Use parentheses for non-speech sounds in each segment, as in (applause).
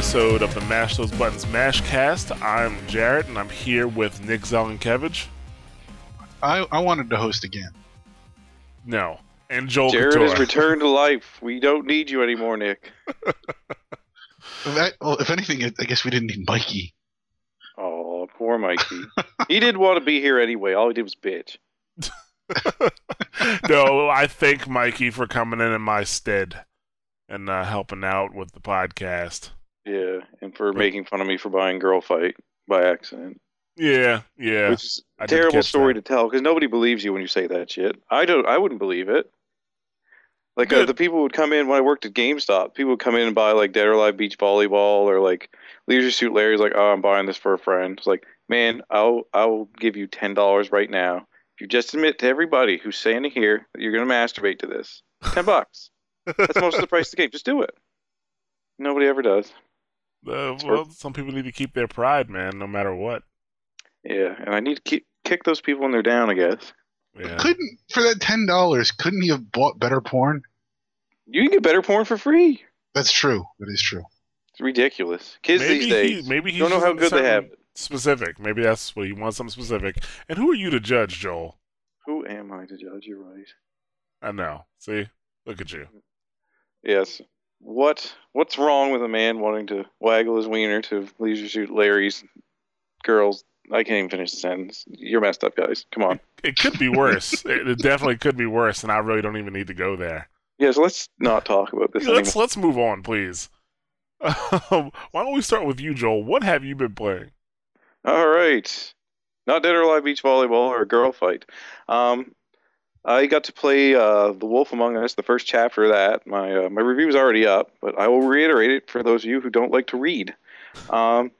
welcome to another episode of the Mash Those Buttons Mashcast. I'm Jarrett, and I'm here with Nick Zelenkevich. I, I wanted to host again. No, and Joel Jared Couture. has returned to life. We don't need you anymore, Nick. (laughs) If, well, if anything, I I guess we didn't need Mikey. Oh, poor Mikey. he didn't want to be here anyway. All he did was bitch. (laughs) no, I thank Mikey for coming in in my stead and uh, helping out with the podcast. Yeah, and for making fun of me for buying Girl Fight by accident, Yeah, yeah. which is a terrible story that. to tell because nobody believes you when you say that shit. I don't. I wouldn't believe it. Like uh, the people would come in when I worked at GameStop. People would come in and buy like Dead or Alive Beach Volleyball or like Leisure Suit Larry's. Like, oh, I'm buying this for a friend. It's like, man, I'll I'll give you ten dollars right now if you just admit to everybody who's standing here that you're gonna masturbate to this. Ten (laughs) bucks. That's most of the price of the game. Just do it. Nobody ever does. Uh, well, some people need to keep their pride, man, no matter what. Yeah, and I need to keep, kick those people when they're down. I guess Yeah. Couldn't for that ten dollars? Couldn't he have bought better porn? you can get better porn for free. That's true. That is true. It's ridiculous. Kids maybe these days he, maybe he don't know how good they have it. Specific. Maybe that's what he wants. Something specific. And who are you to judge, Joel? Who am I to judge? You're right. I know. See, look at you. Yes. What What's wrong with a man wanting to waggle his wiener to Leisure Suit Larry's girls? I can't even finish the sentence. You're messed up, guys. Come on. It could be worse. (laughs) it, it definitely could be worse, and I really don't even need to go there. Yes. let's not talk about this let's anymore. let's move on, please. (laughs) Um, why don't we start with you, Joel? What have you been playing? All right. Not Dead or Alive Beach Volleyball or a Girl Fight. Um, I got to play uh, The Wolf Among Us, the first chapter of that. My uh, my review is already up, but I will reiterate it for those of you who don't like to read. Um,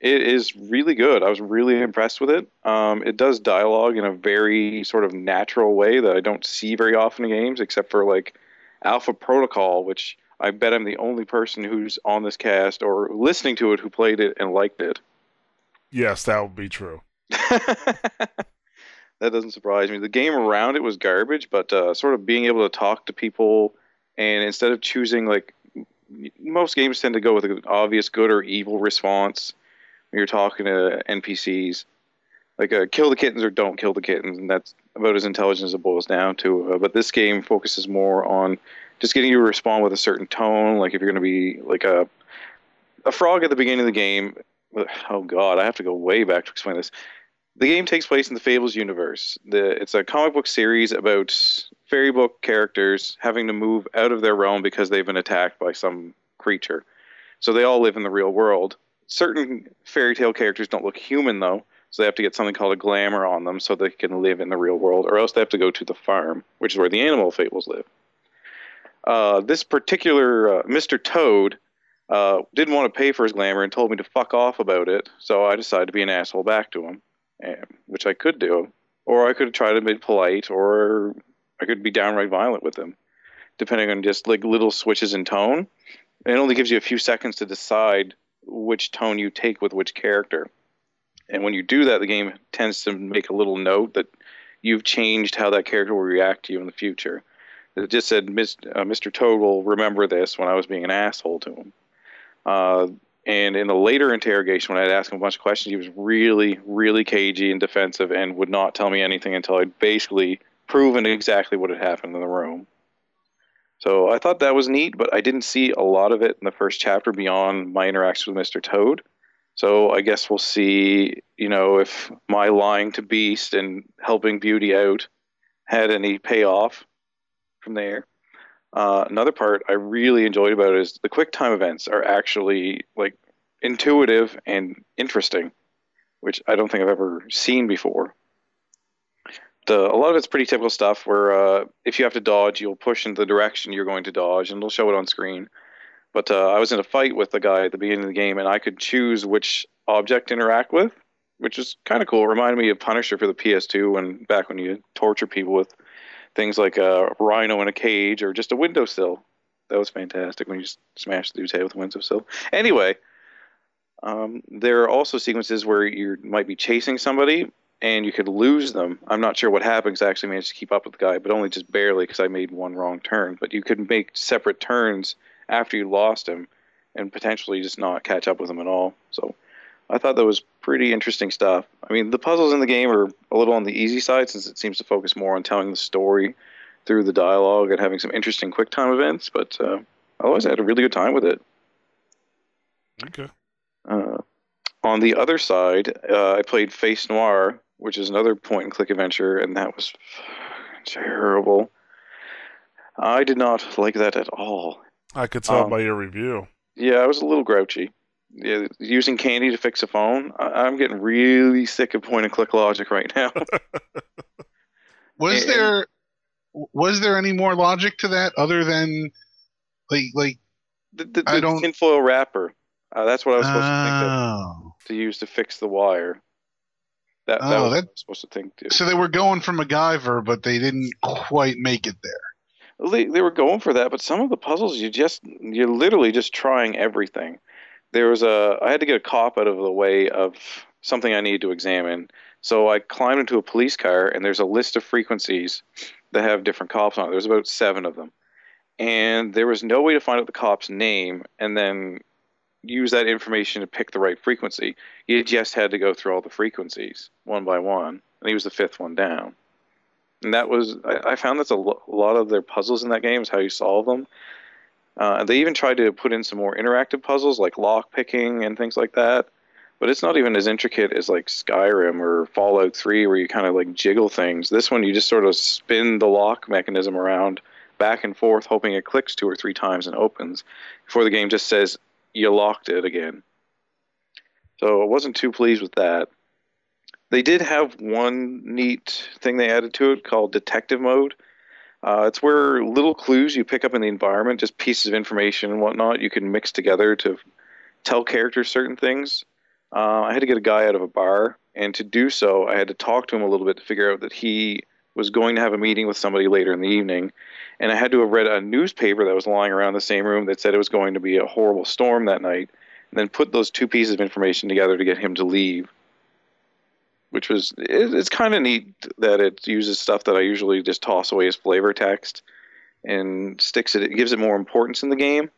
it is really good. I was really impressed with it. Um, it does dialogue in a very sort of natural way that I don't see very often in games, except for like Alpha Protocol, which I bet I'm the only person who's on this cast or listening to it who played it and liked it. Yes, that would be true. (laughs) that doesn't surprise me. The game around it was garbage, but uh, sort of being able to talk to people and instead of choosing like most games tend to go with an obvious good or evil response when you're talking to NPCs, like uh, kill the kittens or don't kill the kittens, and that's about as intelligent as it boils down to. Uh, but this game focuses more on just getting you to respond with a certain tone, like if you're going to be like a a frog at the beginning of the game. Oh God, I have to go way back to explain this. The game takes place in the Fables universe. The, it's a comic book series about fairy book characters having to move out of their realm because they've been attacked by some creature. So they all live in the real world. Certain fairy tale characters don't look human though, so they have to get something called a glamour on them so they can live in the real world, or else they have to go to the farm, which is where the animal fables live. Uh, this particular uh, Mr. Toad uh, didn't want to pay for his glamour and told me to fuck off about it, so I decided to be an asshole back to him which I could do, or I could try to be polite, or I could be downright violent with them, depending on just like little switches in tone. It only gives you a few seconds to decide which tone you take with which character, and when you do that, the game tends to make a little note that you've changed how that character will react to you in the future. It just said, "Mis- uh, "Mr. Toad will remember this when I was being an asshole to him." Uh, and in a later interrogation, when I'd ask him a bunch of questions, he was really, really cagey and defensive and would not tell me anything until I'd basically proven exactly what had happened in the room. So I thought that was neat, but I didn't see a lot of it in the first chapter beyond my interaction with Mr. Toad. So I guess we'll see, you know, if my lying to Beast and helping Beauty out had any payoff from there. Uh, another part I really enjoyed about it is the quick time events are actually like intuitive and interesting, which I don't think I've ever seen before. The, a lot of it's pretty typical stuff where uh, if you have to dodge, you'll push in the direction you're going to dodge, and it'll show it on screen. But uh, I was in a fight with the guy at the beginning of the game, and I could choose which object to interact with, which is kind of cool. It reminded me of Punisher for the PS2, when back when you torture people with things like a rhino in a cage or just a windowsill. That was fantastic when you smash the dude's head with a windowsill. Anyway, um, there are also sequences where you might be chasing somebody and you could lose them. I'm not sure what happened 'cause I actually managed to keep up with the guy, but only just barely because I made one wrong turn. But you could make separate turns after you lost him, and potentially just not catch up with them at all. So I thought that was pretty interesting stuff. I mean, the puzzles in the game are a little on the easy side since it seems to focus more on telling the story through the dialogue and having some interesting quick time events. But uh, otherwise, I had a really good time with it. Okay. Uh, on the other side, uh, I played Face Noir, which is another point and click adventure, and that was terrible. I did not like that at all. I could tell Um, by your review. Yeah, I was a little grouchy. Yeah, using candy to fix a phone, I- I'm getting really sick of point and click logic right now. (laughs) Was And- there was there any more logic to that other than like like the the, I the don't- tinfoil wrapper, uh, that's what I was supposed to think of oh. to use to fix the wire. That, that Oh, was what that- I was supposed to think too. So they were going for MacGyver, but they didn't quite make it there. They, they were going for that, but some of the puzzles you just you're literally just trying everything. There was a I had to get a cop out of the way of something I needed to examine. So I climbed into a police car and there's a list of frequencies that have different cops on it. There's about seven of them. And there was no way to find out the cop's name and then use that information to pick the right frequency. You just had to go through all the frequencies one by one. And he was the fifth one down and that was I, I found that's a, lo- a lot of their puzzles in that game is how you solve them. Uh, they even tried to put in some more interactive puzzles like lock picking and things like that, but it's not even as intricate as like Skyrim or Fallout 3 where you kind of like jiggle things. This one you just sort of spin the lock mechanism around back and forth, hoping it clicks two or three times and opens before the game just says you locked it again. So I wasn't too pleased with that. They did have one neat thing they added to it called detective mode. Uh, it's where little clues you pick up in the environment, just pieces of information and whatnot, you can mix together to tell characters certain things. Uh, I had to get a guy out of a bar, and to do so, I had to talk to him a little bit to figure out that he was going to have a meeting with somebody later in the evening. And I had to have read a newspaper that was lying around the same room that said it was going to be a horrible storm that night, and then put those two pieces of information together to get him to leave which was it, it's kind of neat that it uses stuff that I usually just toss away as flavor text and sticks it. It gives it more importance in the game,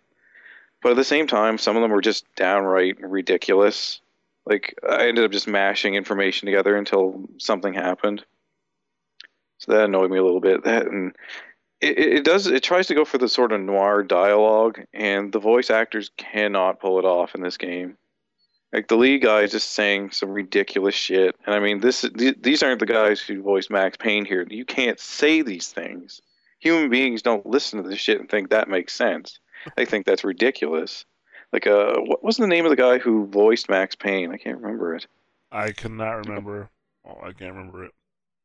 but at the same time, some of them were just downright ridiculous. Like I ended up just mashing information together until something happened. So that annoyed me a little bit. That and it, it does it tries to go for the sort of noir dialogue, and the voice actors cannot pull it off in this game. Like the lead guy is just saying some ridiculous shit, and I mean, this th- these aren't the guys who voice Max Payne here. You can't say these things. Human beings don't listen to this shit and think that makes sense. They think that's ridiculous. Like, uh, what was the name of the guy who voiced Max Payne? I can't remember it I cannot remember. Oh, I can't remember it.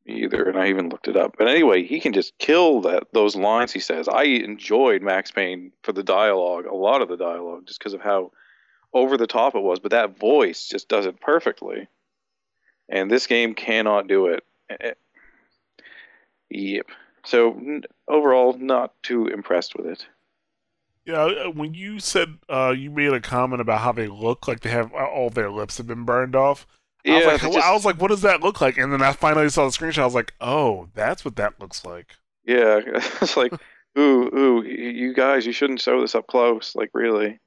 either, and I even looked it up. But anyway, he can just kill that those lines he says. I enjoyed Max Payne for the dialogue, a lot of the dialogue, just because of how over the top it was. But that voice just does it perfectly, and this game cannot do it. Eh, Yep. So n- overall, not too impressed with it. Yeah, uh, when you said uh, you made a comment about how they look like they have uh, all their lips have been burned off, I was, Yeah, like, they I was like, what does that look like? And then I finally saw the screenshot. I was like, oh, that's what that looks like. Yeah, (laughs) it's like, ooh, ooh, you guys, you shouldn't show this up close. Like, really?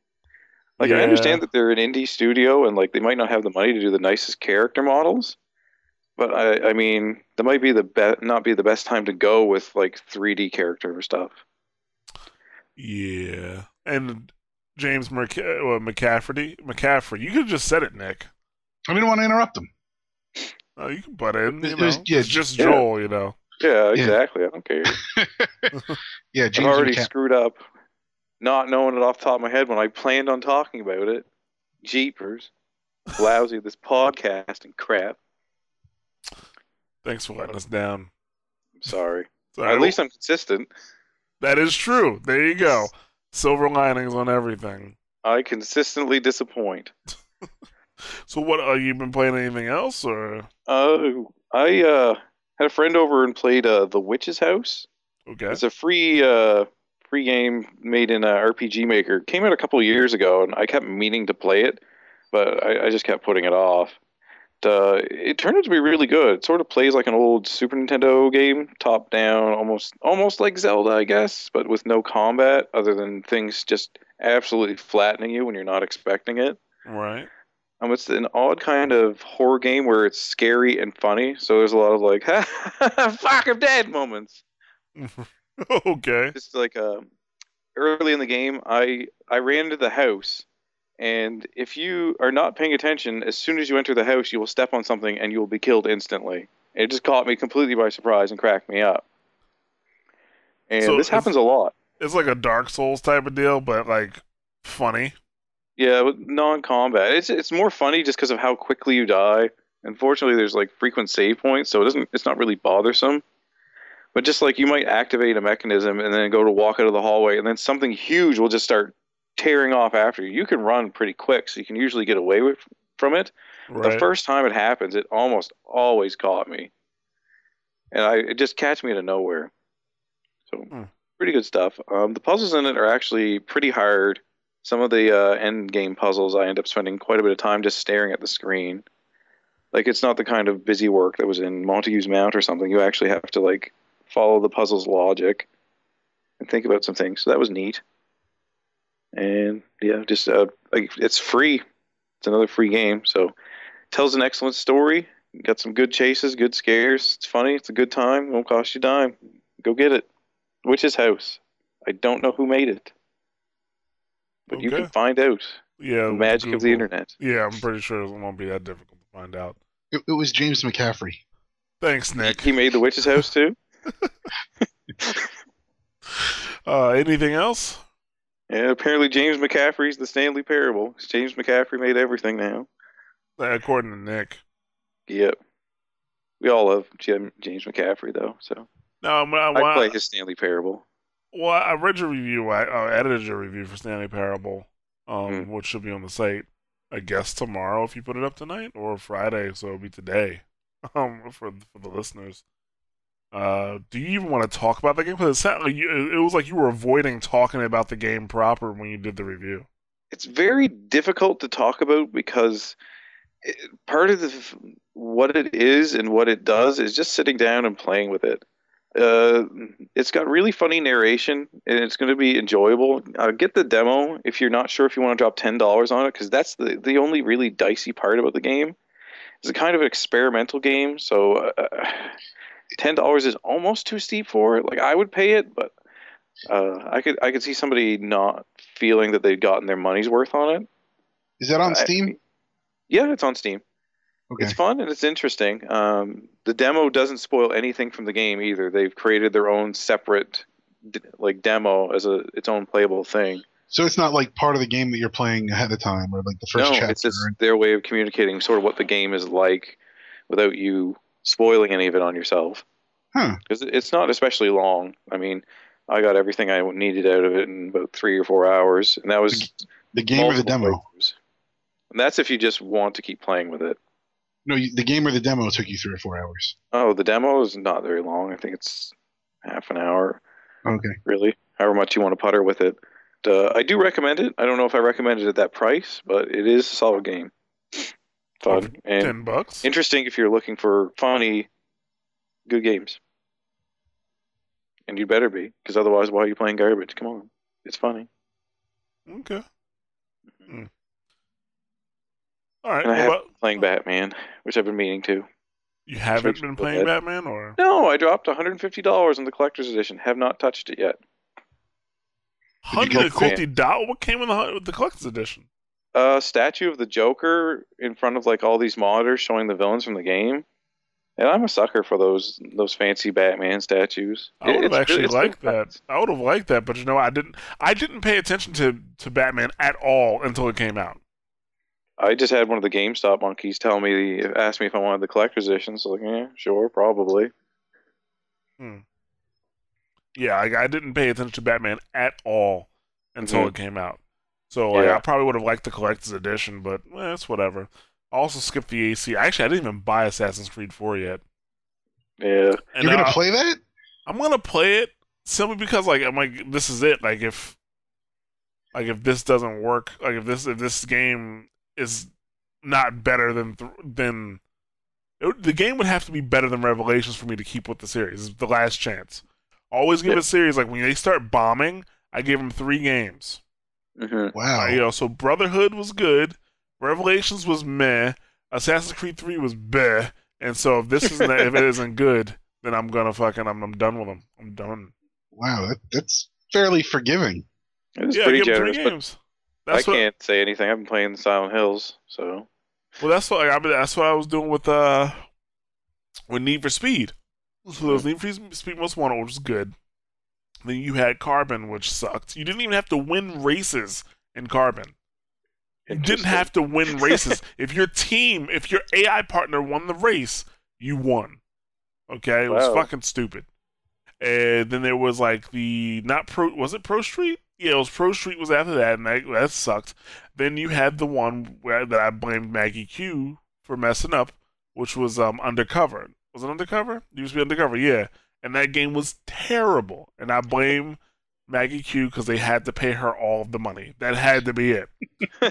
Like, I understand that they're an indie studio and like they might not have the money to do the nicest character models, but I, I mean, that might be the be- not be the best time to go with like 3D character stuff. Yeah, and James Mc- uh, McCafferty, McCaffrey, you could have just said it, Nick. I didn't want to interrupt them. Oh, you can butt in. You It know, was- yeah, it's just yeah. Joel. You know. Yeah, Yeah. exactly. I don't care. (laughs) Yeah, I've James already McCa- screwed up, not knowing it off the top of my head when I planned on talking about it. Jeepers, lousy this podcast and crap. Thanks for letting us down. I'm sorry. So, At least I'm consistent. that is true. There you go. Silver linings on everything. I consistently disappoint. (laughs) So, what? Uh, you been playing anything else, or Uh, I uh, had a friend over and played uh, The Witch's House. okay? It's a free uh, free game made in RPG Maker. Came out a couple of years ago, and I kept meaning to play it, but I, I just kept putting it off. Uh, it turned out to be really good. It sort of plays like an old Super Nintendo game, top down, almost almost like Zelda, I guess, but with no combat other than things just absolutely flattening you when you're not expecting it. Right. Um, it's an odd kind of horror game where it's scary and funny. So there's a lot of like, (laughs) "Fuck, I'm dead" moments. (laughs) (laughs) okay. Just like uh, early in the game, I I ran into the house, and if you are not paying attention, as soon as you enter the house, you will step on something and you will be killed instantly. It just caught me completely by surprise and cracked me up. And So this happens a lot. It's like a Dark Souls type of deal, but like funny. Yeah, non-combat, it's it's more funny just because of how quickly you die. Unfortunately, there's like frequent save points, so it doesn't. It's not really bothersome. But just like you might activate a mechanism and then go to walk out of the hallway, and then something huge will just start tearing off after you. You can run pretty quick, so you can usually get away with from it. Right. The first time it happens, it almost always caught me, and I it just catch me out of nowhere. So Hmm. pretty good stuff. Um, the puzzles in it are actually pretty hard. Some of the uh, end game puzzles, I end up spending quite a bit of time just staring at the screen. Like it's not the kind of busy work that was in Montague's Mount or something. You actually have to like follow the puzzle's logic and think about some things. So that was neat. And yeah, just uh, it's free. It's another free game, so tells an excellent story. Got some good chases, good scares. It's funny. It's a good time. Won't cost you a dime. Go get it. Witch's House. I don't know who made it, but you can find out. yeah. The magic of the internet. Yeah, I'm pretty sure it won't be that difficult to find out. It, it was James McCaffrey. Thanks, Nick. He made the Witch's House too. (laughs) Uh, anything else? Yeah, apparently James McCaffrey's the Stanley Parable. James McCaffrey made everything now. Uh, According to Nick. Yep. We all love Jim, James McCaffrey though, so No, I'm, I, I play his Stanley Parable. well, I read your review. I uh, edited your review for Stanley Parable, um, Hmm. which should be on the site. I guess tomorrow if you put it up tonight, or Friday, so it'll be today. (laughs) Um, for for the listeners. Uh, do you even want to talk about the game? Because it sounded like you, it was like you were avoiding talking about the game proper when you did the review. it's very difficult to talk about because it, part of the what it is and what it does is just sitting down and playing with it. Uh, it's got really funny narration and it's going to be enjoyable. Uh, get the demo if you're not sure if you want to drop ten dollars on it because that's the the only really dicey part about the game. It's a kind of experimental game, so uh, ten dollars is almost too steep for it. Like I would pay it, but uh, I could I could see somebody not feeling that they'd gotten their money's worth on it. Is that on I- Steam? Yeah, it's on Steam. Okay. It's fun and it's interesting. Um, the demo doesn't spoil anything from the game either. They've created their own separate, like demo as a its own playable thing. So it's not like part of the game that you're playing ahead of time, or like the first no, chapter. it's just their way of communicating sort of what the game is like, without you spoiling any of it on yourself. Huh. Because it's not especially long. I mean, I got everything I needed out of it in about three or four hours, and that was The game or the demo? And that's if you just want to keep playing with it. No, you, the game or the demo took you three or four hours. Oh, the demo is not very long. I think it's half an hour, Okay. really. However much you want to putter with it. Uh, I do recommend it. I don't know if I recommend it at that price, but it is a solid game. Fun and Ten bucks. interesting if you're looking for funny, good games. And you better be, because otherwise, why are you playing garbage? Come on, it's funny. Okay. Hmm. All right. And I well, have but been playing Batman, which I've been meaning to. you haven't been playing that. Batman, or No, I dropped $150 on the collector's edition. Have not touched it yet. Did you hundred get and fifty dollars? What came in the with the collector's edition? A statue of the Joker in front of like all these monitors showing the villains from the game. And I'm a sucker for those those fancy Batman statues. I would have actually it's liked that. I would have liked that, but you know, I didn't. I didn't pay attention to to Batman at all until it came out. I just had one of the GameStop monkeys tell me, ask me if I wanted the collector's edition. So like, yeah, sure, probably. Hmm. Yeah, I, I didn't pay attention to Batman at all until Mhm. it came out. So like, Yeah. I probably would have liked the collector's edition, but eh, it's whatever. I also skipped the AC. Actually, I didn't even buy Assassin's Creed 4 yet. Yeah, And You're gonna I- play that? I'm gonna play it simply because like I'm like this is it. Like if like if this doesn't work, like if this if this game is not better than than it, the game would have to be better than Revelations for me to keep with the series. It's the last chance. Always give Yeah. a series like when they start bombing, I give them three games. Hmm Wow. Uh, you know, so Brotherhood was good, Revelations was meh, Assassin's Creed Three was bleh, and so if this isn't if it (laughs) isn't good, then I'm gonna fucking I'm, I'm done with them. I'm done. Wow, that, that's fairly forgiving. It was yeah, pretty give 'em three generous, but games. I what. can't say anything. I've been playing Silent Hills, so Well, that's what I mean, that's what I was doing with uh with Need for Speed. So there was Need for Speed Most Wanted, which was good. Then you had Carbon, which sucked. You didn't even have to win races in Carbon. You didn't have to win (laughs) races. if your team, if your AI partner won the race, you won. Okay, it was Wow. fucking stupid. And then there was like the not pro. Was it Pro Street? Yeah, it was Pro Street. Was after that, and that, that sucked. Then you had the one where that I blamed Maggie Q for messing up, which was um Undercover. Was it Undercover? You used to be Undercover, yeah. And that game was terrible. And I blame Maggie Q because they had to pay her all of the money. That had to be it. (laughs)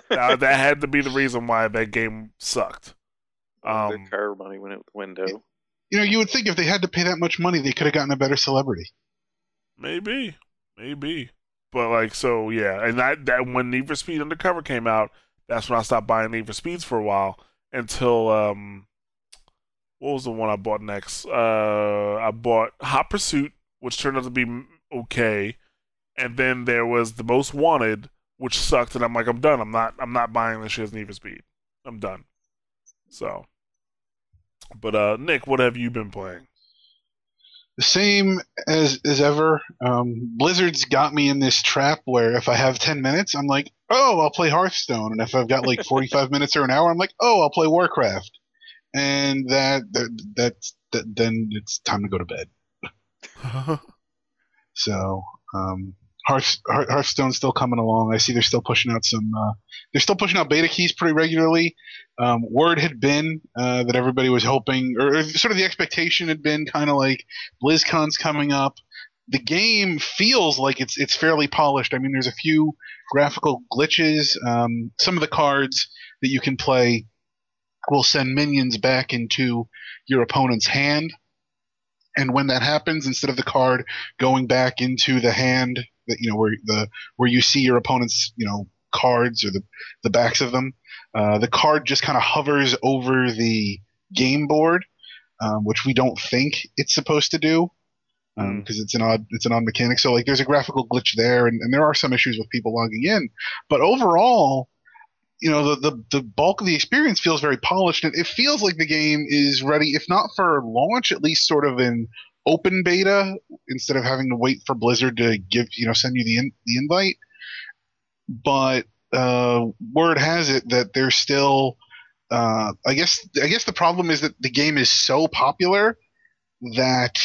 Uh, that had to be the reason why that game sucked. the Um, car money went out the window. You know, you would think if they had to pay that much money, they could have gotten a better celebrity. Maybe, maybe, but like so, yeah. And that that when Need for Speed Undercover came out, that's when I stopped buying Need for Speeds for a while until um, what was the one I bought next? Uh, I bought Hot Pursuit, which turned out to be okay, and then there was the Most Wanted, which sucked, and I'm like, I'm done. I'm not. I'm not buying this shit as Need for Speed. I'm done. So, but uh, Nick, what have you been playing? The same as as ever. Um, Blizzard's got me in this trap where if I have ten minutes, I'm like, oh, I'll play Hearthstone, and if I've got like (laughs) forty five minutes or an hour, I'm like, oh, I'll play Warcraft, and that that that's that, then it's time to go to bed. (laughs) So um, Hearth, Hearth, Hearthstone's still coming along. I see they're still pushing out some. Uh, they're still pushing out beta keys pretty regularly. Um, word had been uh, that everybody was hoping, or, or sort of the expectation had been, kind of like BlizzCon's coming up. The game feels like it's it's fairly polished. I mean, there's a few graphical glitches. Um, some of the cards that you can play will send minions back into your opponent's hand. And when that happens, instead of the card going back into the hand that you know where the where you see your opponent's you know cards or the the backs of them, uh, the card just kind of hovers over the game board, um, which we don't think it's supposed to do because it's an odd it's an odd mechanic. So like there's a graphical glitch there, and, and there are some issues with people logging in, but overall. You know the, the the bulk of the experience feels very polished, and it feels like the game is ready, if not for launch, at least sort of in open beta instead of having to wait for Blizzard to give you know send you the in, the invite. But uh, word has it that there's still, uh, I guess I guess the problem is that the game is so popular that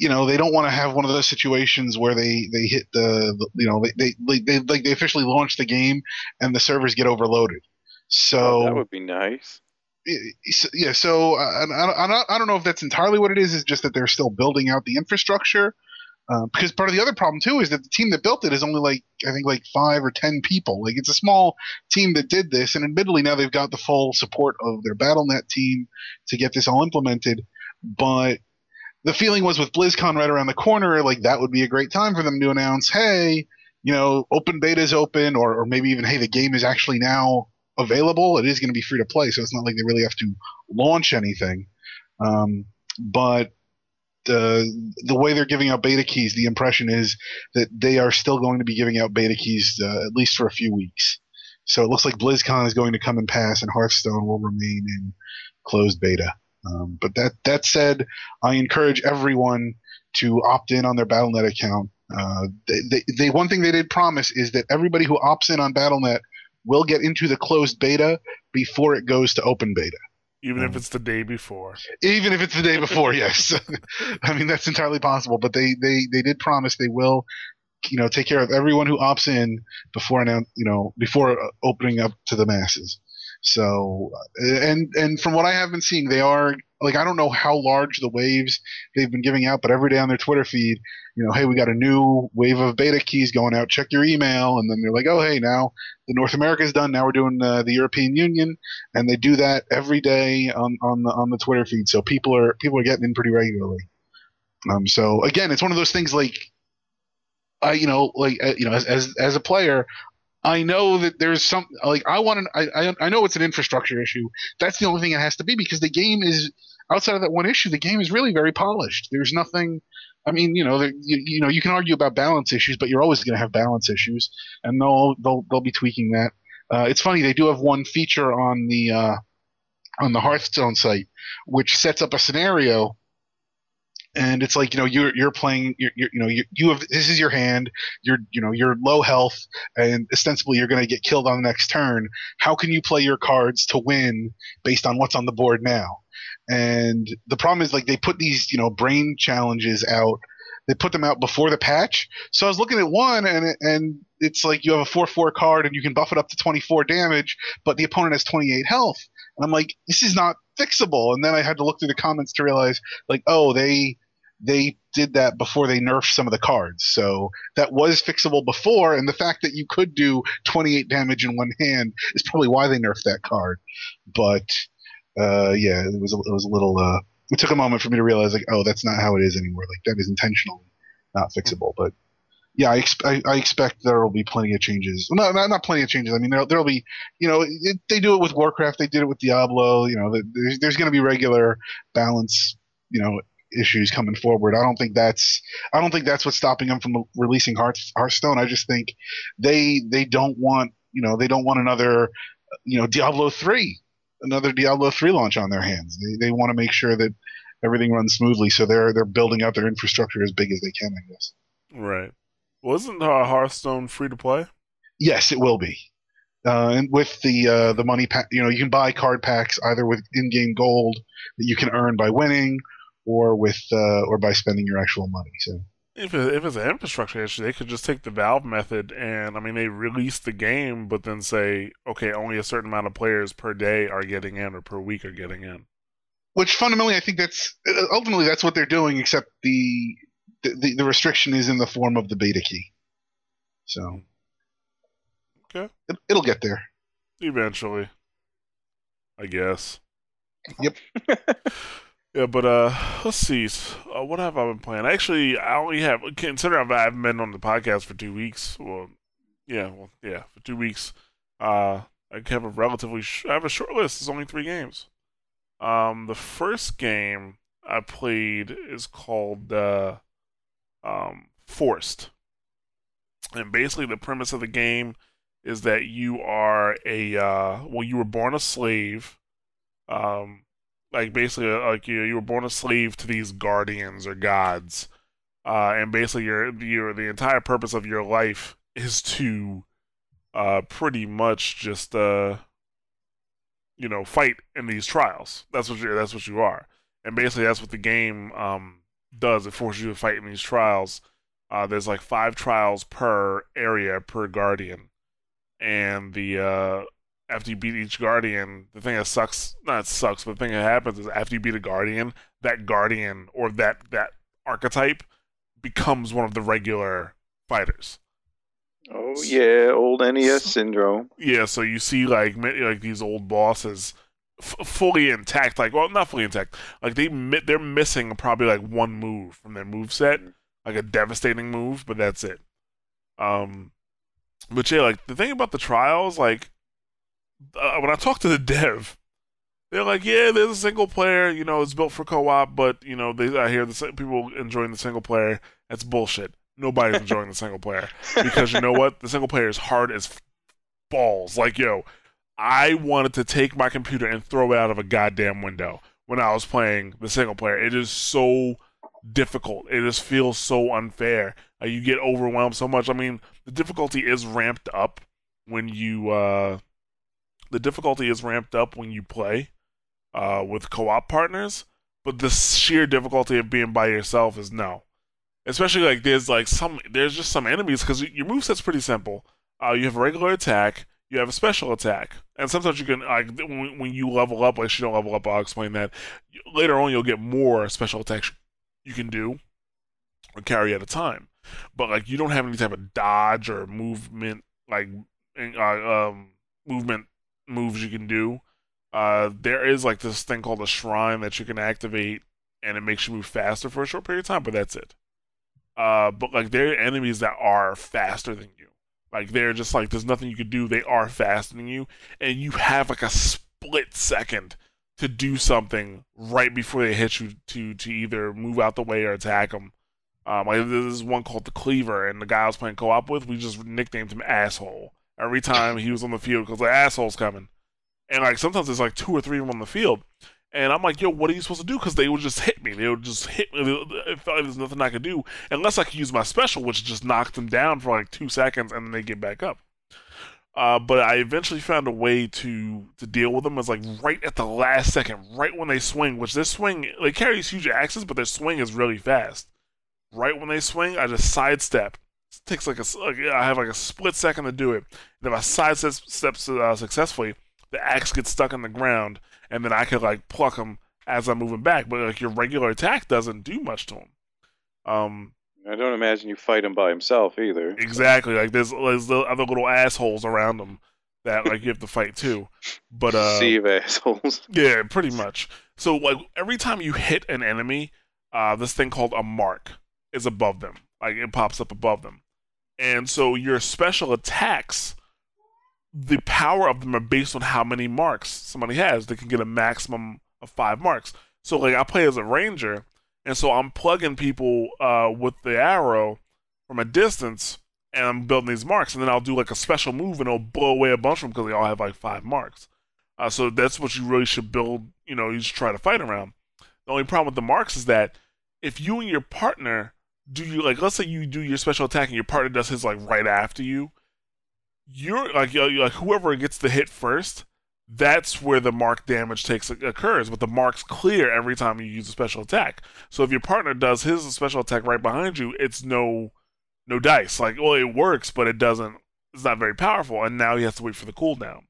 you know they don't want to have one of those situations where they they hit the, the you know they they, they they like they officially launch the game and the servers get overloaded. So Oh, that would be nice. yeah, so uh, I, I, I don't- I don't know if that's entirely what it is. It's just that they're still building out the infrastructure. Uh, because part of the other problem too is that the team that built it is only like I think like five or ten people. Like it's a small team that did this, and admittedly now they've got the full support of their BattleNet team to get this all implemented. But the feeling was with BlizzCon right around the corner, like that would be a great time for them to announce, hey, you know, open beta is open, or, or maybe even hey, the game is actually now available. It is going to be free to play, so it's not like they really have to launch anything. Um, but the the way they're giving out beta keys, the impression is that they are still going to be giving out beta keys uh, at least for a few weeks. So it looks like BlizzCon is going to come and pass, and Hearthstone will remain in closed beta. Um, but that that said, I encourage everyone to opt in on their BattleNet account. Uh, they, they, they one thing they did promise is that everybody who opts in on BattleNet will get into the closed beta before it goes to open beta. Even if Mm. it's the day before. Even if it's the day before, (laughs) yes. (laughs) I mean that's entirely possible, but they, they, they did promise they will, you know, take care of everyone who opts in before you know, before uh, opening up to the masses. So, uh, and and from what I have been seeing, they are like I don't know how large the waves they've been giving out, but every day on their Twitter feed, you know, hey, we got a new wave of beta keys going out. Check your email, and then they're like, oh, hey, now the North America is done. Now we're doing uh, the European Union, and they do that every day on on the on the Twitter feed. So people are people are getting in pretty regularly. Um, so again, it's one of those things like, I you know like uh, you know as as as a player, I know that there's some like I want to. I, I know it's an infrastructure issue. That's the only thing it has to be because the game is outside of that one issue. The game is really very polished. There's nothing. I mean, you know, there, you, you know, you can argue about balance issues, but you're always going to have balance issues, and they'll they'll they'll be tweaking that. Uh, it's funny they do have one feature on the uh, on the Hearthstone site, which sets up a scenario and it's like you know you're you're playing you're, you're, you know you, you have this is your hand you're you know you're low health and ostensibly you're going to get killed on the next turn. How can you play your cards to win based on what's on the board now? And the problem is like they put these you know brain challenges out. They put them out before the patch. So i was looking at one and and it's like you have a 4-4 card and you can buff it up to 24 damage but the opponent has 28 health. And i'm like this is not fixable and then i had to look through the comments to realize like oh they they did that before they nerfed some of the cards. So that was fixable before, and the fact that you could do 28 damage in one hand is probably why they nerfed that card. But uh, yeah, it was a, it was a little. Uh, it took a moment for me to realize like, oh, that's not how it is anymore. Like that is intentionally not fixable. But yeah, I, exp- I, I expect there will be plenty of changes. Well, no, not, not plenty of changes. I mean, there will be, you know, it, they do it with Warcraft. They did it with Diablo. You know, there's, there's going to be regular balance you know issues coming forward. I don't think that's I don't think that's what's stopping them from releasing Heart, Hearthstone. I just think they they don't want you know they don't want another you know Diablo three another Diablo three launch on their hands. They they want to make sure that everything runs smoothly, so they're they're building out their infrastructure as big as they can. I guess. Right. Wasn't uh, Hearthstone free to play? Yes, it will be. Uh, and with the uh, the money pack, you know, you can buy card packs either with in-game gold that you can earn by winning, or with uh, or by spending your actual money. So if it, if it's an infrastructure issue, they could just take the Valve method and I mean they release the game, but then say okay, only a certain amount of players per day are getting in or per week are getting in. Which fundamentally, I think that's ultimately that's what they're doing, except the the, the restriction is in the form of the beta key. So okay, it, it'll get there eventually, I guess. Yep. (laughs) Yeah, but uh, let's see. Uh, what have I been playing? Actually, I only have considering I haven't been on the podcast for two weeks. Well, yeah, well, yeah, for two weeks. Uh, I have a relatively sh- I have a short list. It's only three games. Um, the first game I played is called uh, um, Forced, and basically the premise of the game is that you are a uh, well, you were born a slave. Um, like basically uh, like you you were born a slave to these guardians or gods, uh, and basically your your the entire purpose of your life is to uh, pretty much just uh, you know fight in these trials. That's what you that's what you are, and basically that's what the game um, does. It forces you to fight in these trials. Uh, there's like five trials per area per guardian, and the uh, after you beat each guardian, the thing that sucks not sucks, but the thing that happens is after you beat a guardian, that guardian or that that archetype becomes one of the regular fighters. Oh yeah, old NES syndrome. Yeah, so you see like like these old bosses f- fully intact, like well, not fully intact. Like they they're missing probably like one move from their move set, like a devastating move, but that's it. Um, but yeah, like the thing about the trials, like uh, when I talk to the (laughs) dev, they're like, yeah, there's a single player, you know, it's built for co-op, but you know, they I hear the people enjoying the single player. That's bullshit. Nobody's enjoying the single player because you know what? The single player is hard as balls. Like, yo, I wanted to take my computer and throw it out of a goddamn window when I was playing the single player. It is so difficult. It just feels so unfair. Uh, you get overwhelmed so much. I mean, the difficulty is ramped up when you uh, the difficulty is ramped up when you play uh, with co-op partners, but the sheer difficulty of being by yourself is no. Especially like there's like some there's just some enemies because your moveset's pretty simple. Uh, you have a regular attack, you have a special attack, and sometimes you can like when, you level up, like you don't level up, I'll explain that later on. You'll get more special attacks you can do or carry at a time, but like you don't have any type of dodge or movement like uh, um, movement moves you can do. Uh, there is like this thing called a shrine that you can activate, and it makes you move faster for a short period of time. But that's it. Uh, but like there are enemies that are faster than you. Like they're just like there's nothing you can do. They are fastening you, and you have like a split second to do something right before they hit you to to either move out the way or attack them. Um, like this is one called the Cleaver, and the guy I was playing co-op with, we just nicknamed him Asshole every time he was on the field because the asshole's coming, and like sometimes there's like two or three of them on the field, and I'm like, yo, what are you supposed to do? Because they would just hit me. They would just hit me. It felt like there's nothing I could do unless I could use my special, which just knocks them down for like two seconds and then they get back up. Uh, but I eventually found a way to to deal with them. It's like right at the last second, right when they swing, which their swing they carry these huge axes, but their swing is really fast. Right when they swing, I just sidestep. It takes like a like, I have like a split second to do it. And if I sidestep uh, successfully, the axe gets stuck in the ground, and then I could like pluck him as I'm moving back. But like your regular attack doesn't do much to him. Um, I don't imagine you fight him by himself either. Exactly. Like there's there's the other little assholes around him that like you have to fight too. But uh sea of assholes. (laughs) Yeah, pretty much. So like every time you hit an enemy, uh this thing called a mark is above them. Like it pops up above them. And so your special attacks the power of them are based on how many marks somebody has. They can get a maximum of five marks. So like I play as a ranger and so I'm plugging people uh, with the arrow from a distance, and I'm building these marks. And then I'll do like a special move, and it'll blow away a bunch of them because they all have like five marks. Uh, so that's what you really should build. You know, you should try to fight around. The only problem with the marks is that if you and your partner do you like, let's say you do your special attack and your partner does his like right after you, you're like, you're, like whoever gets the hit first that's where the mark damage takes occurs. But the marks clear every time you use a special attack. So if your partner does his special attack right behind you, it's no no dice. Like, well, it works, but it doesn't. It's not very powerful, and now he has to wait for the cooldown.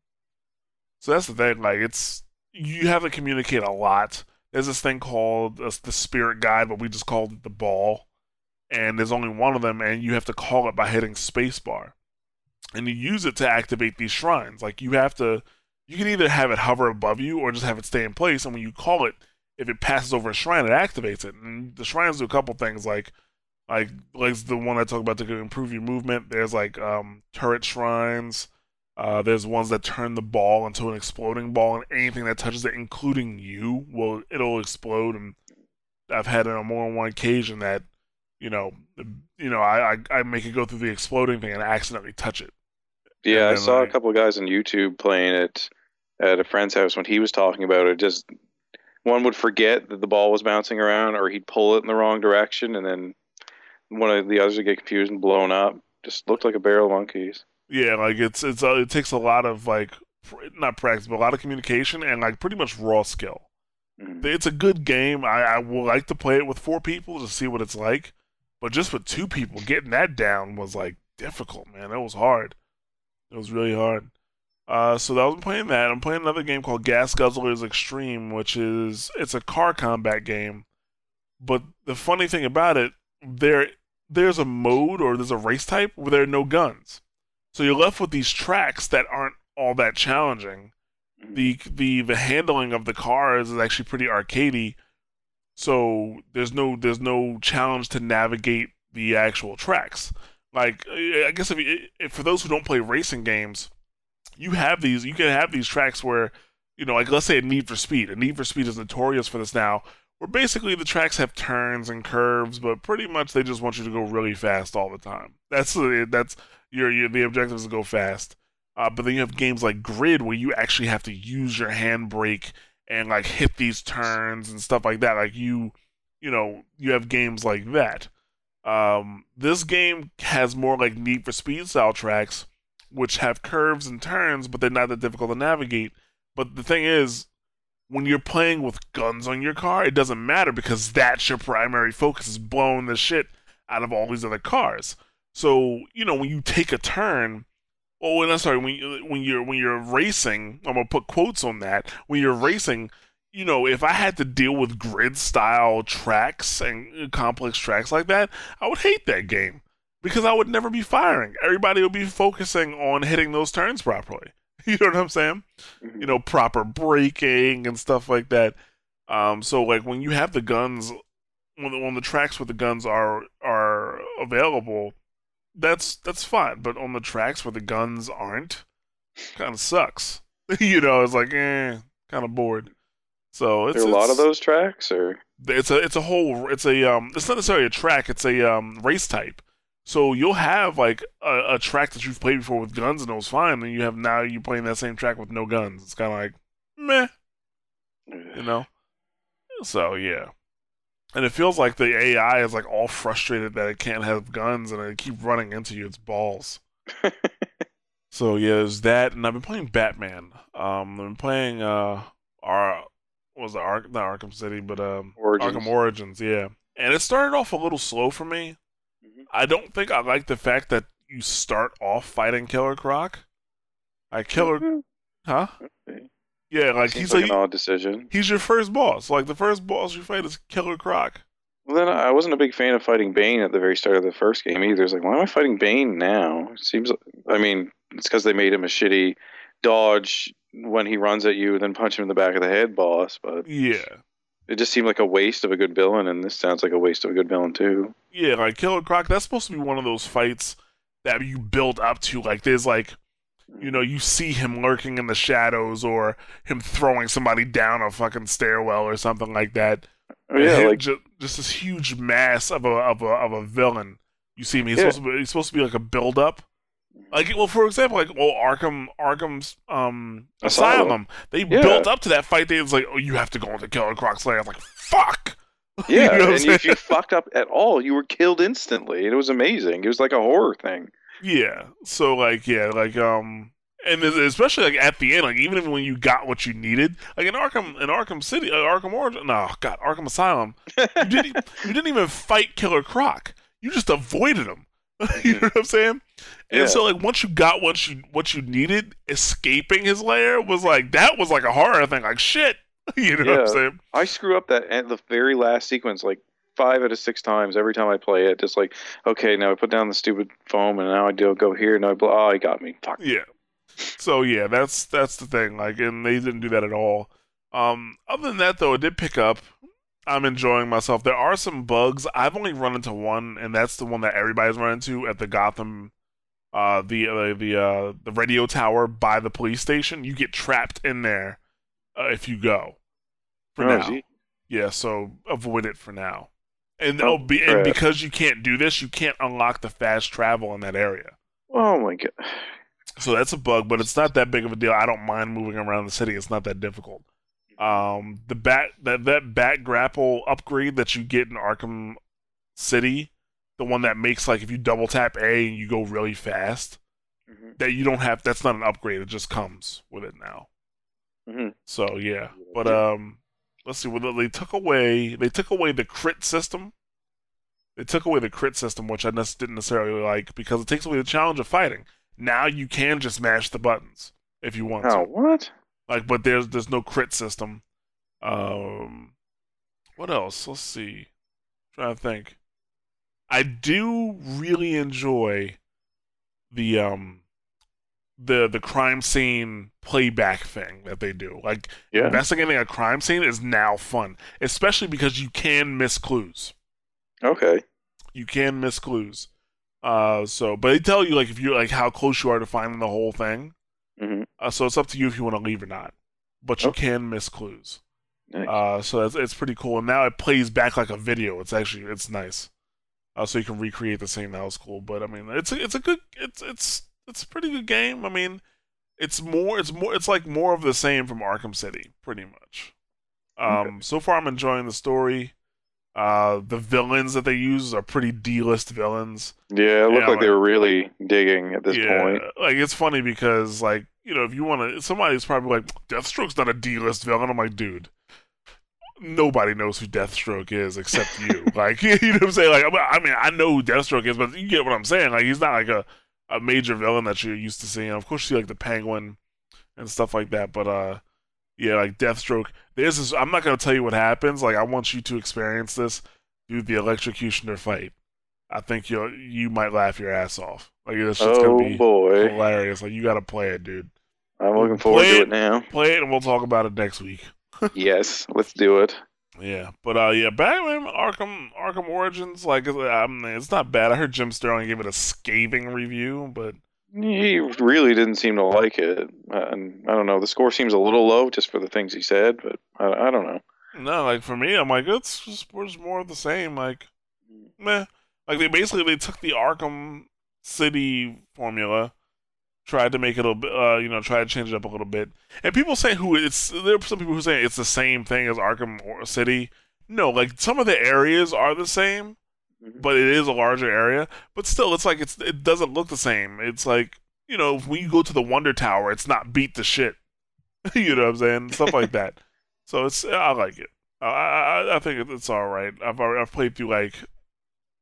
So that's the thing. Like, it's you have to communicate a lot. There's this thing called uh, the spirit guide, but we just called it the ball. And there's only one of them, and you have to call it by hitting spacebar. And you use it to activate these shrines. Like you have to you can either have it hover above you or just have it stay in place. And when you call it, if it passes over a shrine, it activates it. And the shrines do a couple things like like like the one I talk about to improve your movement. There's like um, turret shrines. Uh, there's ones that turn the ball into an exploding ball, and anything that touches it, including you, will it'll explode. And I've had it on more than one occasion that you know, you know, I, I, I make it go through the exploding thing and accidentally touch it. Yeah, I saw a couple of guys on YouTube playing it at a friend's house when he was talking about it. Just one would forget that the ball was bouncing around, or he'd pull it in the wrong direction, and then one of the others would get confused and blown up. Just looked like a barrel of monkeys. Yeah, like it's it's uh, it takes a lot of like not practice, but a lot of communication and like pretty much raw skill. Mm-hmm. It's a good game. I, I would like to play it with four people to see what it's like, but just with two people, getting that down was like difficult, man. It was hard. It was really hard. Uh, so that was playing that. I'm playing another game called Gas Guzzlers Extreme, which is it's a car combat game. But the funny thing about it, there there's a mode or there's a race type where there are no guns. So you're left with these tracks that aren't all that challenging. The the the handling of the cars is actually pretty arcadey. So there's no there's no challenge to navigate the actual tracks. Like I guess if, you, if for those who don't play racing games, you have these you can have these tracks where you know like let's say a Need for Speed. A Need for Speed is notorious for this now, where basically the tracks have turns and curves, but pretty much they just want you to go really fast all the time. That's that's your, your the objective is to go fast. Uh, but then you have games like Grid where you actually have to use your handbrake and like hit these turns and stuff like that. Like you, you know, you have games like that. Um, this game has more like Need for Speed style tracks which have curves and turns, but they're not that difficult to navigate. But the thing is, when you're playing with guns on your car, it doesn't matter because that's your primary focus is blowing the shit out of all these other cars. So you know when you take a turn, oh, and I'm sorry, when you, when you're when you're racing, I'm gonna put quotes on that. When you're racing, you know, if I had to deal with grid style tracks and complex tracks like that, I would hate that game because I would never be firing. Everybody would be focusing on hitting those turns properly. (laughs) You know what I'm saying? Mm-hmm. You know, proper braking and stuff like that. Um, so like when you have the guns, when the, when the tracks with the guns are are available, that's that's fine. But on the tracks where the guns aren't, kind of sucks. (laughs) you know, it's like eh, kind of bored. So it's there are a lot of those tracks, or? It's a it's a whole it's a um it's not necessarily a track it's a um race type. So you'll have like a, a track that you've played before with guns and it was fine and you have now you're playing that same track with no guns. It's kind of like meh. You know? So yeah. And it feels like the ai is like all frustrated that it can't have guns and it keep running into you. It's balls. (laughs) So yeah there's that and i've been playing batman. Um i've been playing uh our was the Ark not Arkham City, but um Origins. Arkham Origins, yeah. And it started off a little slow for me. Mhm. I don't think I like the fact that you start off fighting Killer Croc. I Killer, Mhm. huh? Okay. Yeah, like Seems he's like like an odd decision. he's your first boss. Like the first boss you fight is Killer Croc. Well, then I wasn't a big fan of fighting Bane at the very start of the first game either. It's like, why am I fighting Bane now? It seems, I mean, it's because they made him a shitty dodge when he runs at you, then punch him in the back of the head boss. But Yeah, it just seemed like a waste of a good villain, and this sounds like a waste of a good villain too. yeah, like Killer Croc. That's supposed to be one of those fights that you build up to. Like there's like you know, you see him lurking in the shadows or him throwing somebody down a fucking stairwell or something like that. Oh, yeah, like ju- just this huge mass of a of a of a villain. You see him. He's Yeah. supposed to be. He's supposed to be like a build up. Like well, for example, like well, Arkham Arkham's um Asylum. Asylum. They Yeah. built up to that fight. They was like, oh, you have to go into Killer Croc's lair. I was like, fuck. (laughs) yeah, You know and if you fucked up at all, you were killed instantly. It was amazing. It was like a horror thing. Yeah. So like yeah, like um and especially like at the end, like even when you got what you needed, like in Arkham in Arkham City, uh, Arkham Origin, no, God, Arkham Asylum, you didn't (laughs) you didn't even fight Killer Croc. You just avoided him. (laughs) you know what I'm saying? And Yeah. so like once you got what you what you needed, escaping his lair was like that was like a horror thing. Like shit. (laughs) You know what I'm saying? I screw up that at the very last sequence like five out of six times every time I play it. Just like, okay, now I put down the stupid foam, and now I do go here, and I blow. Oh, he got me. Fuck. Yeah. So yeah, that's that's the thing. Like, and they didn't do that at all. Um, other than that, though, it did pick up. I'm enjoying myself. There are some bugs. I've only run into one, and that's the one that everybody's run into at the Gotham, uh, the uh, the uh, the radio tower by the police station. You get trapped in there uh, if you go. For Oh, now, gee. yeah. So avoid it for now. And Oh, oh, be, and because you can't do this, you can't unlock the fast travel in that area. Oh my god. (sighs) So that's a bug, but it's not that big of a deal. I don't mind moving around the city. It's not that difficult. Um, the bat that that bat grapple upgrade that you get in Arkham City, the one that makes like if you double tap A and you go really fast, Mhm. that you don't have. That's not an upgrade. It just comes with it now. Mhm. So yeah, but um, let's see. Well, they took away they took away the crit system. They took away the crit system, which I didn't necessarily like because it takes away the challenge of fighting. Now you can just mash the buttons if you want to. Oh to. what? Like, but there's there's no crit system. Um, what else? Let's see. trying to think. I do really enjoy the um the the crime scene playback thing that they do. Like Yeah. investigating a crime scene is now fun, especially because you can miss clues. Okay. You can miss clues. Uh, so but they tell you like if you like how close you are to finding the whole thing. Hmm Uh, so it's up to you if you want to leave or not. But you Okay. can miss clues. Nice. Uh, so it's, it's pretty cool. And now it plays back like a video. It's actually it's nice. Uh, so you can recreate the scene. That was cool. But I mean, it's a, it's a good it's it's it's a pretty good game. I mean, it's more it's more it's like more of the same from Arkham City, pretty much. Um, so far I'm enjoying the story. Uh, the villains that they use are pretty D-list villains. yeah, it looked yeah, like they were really digging at this yeah, point. like it's funny because like you know if you want to, somebody's probably like Deathstroke's not a D-list villain. I'm like, dude, nobody knows who Deathstroke is except you. (laughs) like (laughs) you know what I'm saying? Like I mean- I mean, I know who Deathstroke is, but you get what I'm saying. Like he's not like a a major villain that you're used to seeing. Of course, you see like the Penguin and stuff like that, but uh. Yeah, like Deathstroke. There's this. I'm not gonna tell you what happens. Like I want you to experience this. Do the electrocutioner fight. I think you you might laugh your ass off. Like it's just Oh gonna be boy, hilarious. Like you got to play it, dude. I'm looking forward Play to it. it now. Play it, and we'll talk about it next week. (laughs) yes, let's do it. Yeah, but uh, yeah, Batman Arkham Arkham Origins, like, I mean, it's not bad. I heard Jim Sterling give it a scathing review, but He really didn't seem to like it, and I don't know. The score seems a little low just for the things he said, but I, I don't know. no, like for me, I'm like, it's just it's more of the same. Like, meh. Like they basically they took the Arkham City formula, tried to make it a uh, you know, try to change it up a little bit. And people say who it's there are some people who say it's the same thing as Arkham City. No, like some of the areas are the same, Mhm. but it is a larger area. But still, it's like it's it doesn't look the same. It's like you know, when you go to the Wonder Tower, it's not beat the shit. (laughs) you know what I'm saying? Stuff like that. (laughs) So it's I like it. I I, I think it's all right. I've already, I've played through like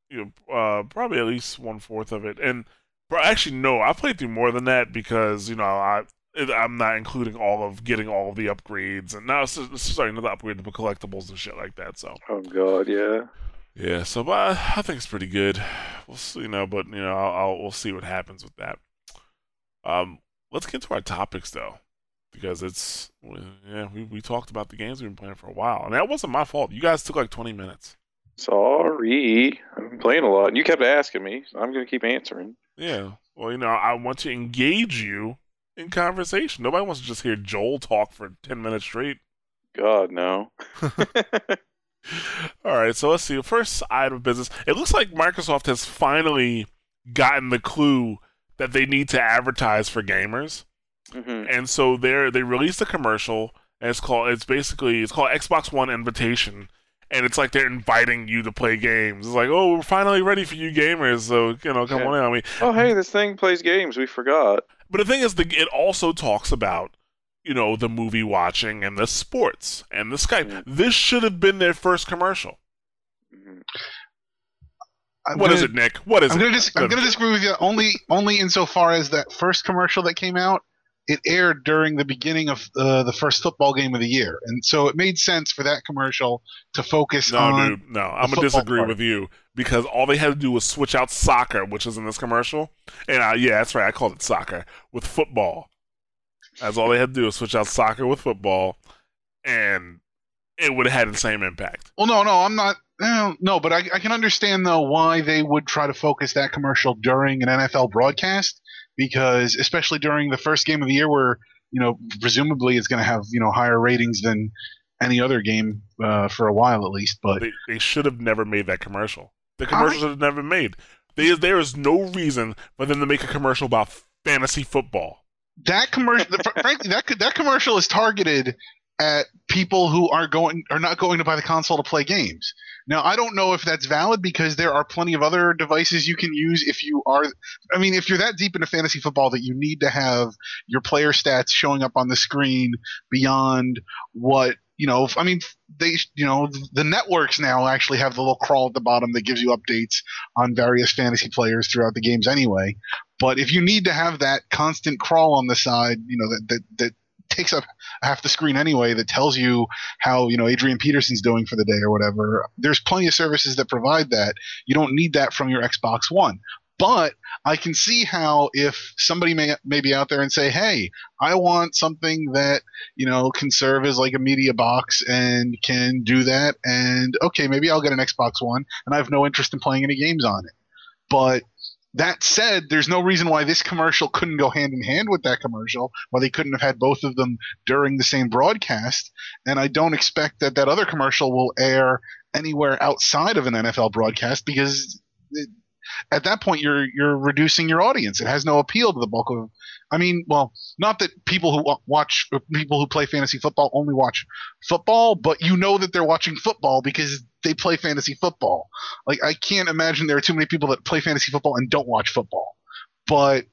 you know uh, probably at least one fourth of it, and but actually no, I played through more than that because you know I I'm not including all of getting all of the upgrades and now s- sorry not the upgrades but collectibles and shit like that. So Oh God, yeah. Yeah, so but I, I think it's pretty good. We'll see, you know, but you know, I'll, I'll we'll see what happens with that. Um, let's get to our topics though, because it's well, yeah, we we talked about the games we've been playing for a while, and that wasn't my fault. You guys took like twenty minutes. Sorry, I've been playing a lot, and you kept asking me, so I'm gonna keep answering. Yeah, well, you know, I want to engage you in conversation. Nobody wants to just hear Joel talk for ten minutes straight. God no. (laughs) (laughs) All right, so let's see. First item of business. It looks like Microsoft has finally gotten the clue that they need to advertise for gamers, hmm and so they they released a commercial, and it's called it's basically it's called Xbox One Invitation, and it's like they're inviting you to play games. It's like, oh, we're finally ready for you gamers, so you know, come Yeah. on in. I mean, Oh hey, this thing plays games. We forgot. but the thing is, the, it also talks about, you know, the movie watching and the sports and the Skype. Yeah. This should have been their first commercial. I'm What gonna, is it, Nick? What is I'm it? gonna dis- I'm gonna disagree with you only only insofar as that first commercial that came out. It aired during the beginning of uh, the first football game of the year, and so it made sense for that commercial to focus No, on. dude, no. I'm gonna disagree part. with you because all they had to do was switch out soccer, which is in this commercial, and yeah, that's right. I called it soccer with football. That's all they had to do was switch out soccer with football, and it would have had the same impact. Well, no, no, I'm not. No, no, but I, I can understand though why they would try to focus that commercial during an NFL broadcast because, especially during the first game of the year, where you know presumably it's going to have you know higher ratings than any other game uh, for a while at least. But They they should have never made that commercial. The commercial should have never been made. There is, there is no reason for them to make a commercial about fantasy football. That commercial, (laughs) frankly, that that commercial is targeted at people who are going are not going to buy the console to play games. Now, I don't know if that's valid because there are plenty of other devices you can use if you are. I mean, if you're that deep into fantasy football that you need to have your player stats showing up on the screen beyond what you know. I mean, they you know the networks now actually have the little crawl at the bottom that gives you updates on various fantasy players throughout the games anyway. But if you need to have that constant crawl on the side, you know that that, that takes up half the screen anyway that tells you how you know Adrian Peterson's doing for the day or whatever. There's plenty of services that provide that. You don't need that from your Xbox One. But I can see how if somebody may, may be out there and say, "Hey, I want something that you know can serve as like a media box and can do that," and okay, maybe I'll get an Xbox One, and I have no interest in playing any games on it. But that said, there's no reason why this commercial couldn't go hand in hand with that commercial, why they couldn't have had both of them during the same broadcast. And I don't expect that that other commercial will air anywhere outside of an NFL broadcast because it, at that point you're you're reducing your audience. It has no appeal to the bulk of. I mean, well, not that people who watch people who play fantasy football only watch football, but you know that they're watching football because they play fantasy football. Like I can't imagine there are too many people that play fantasy football and don't watch football. But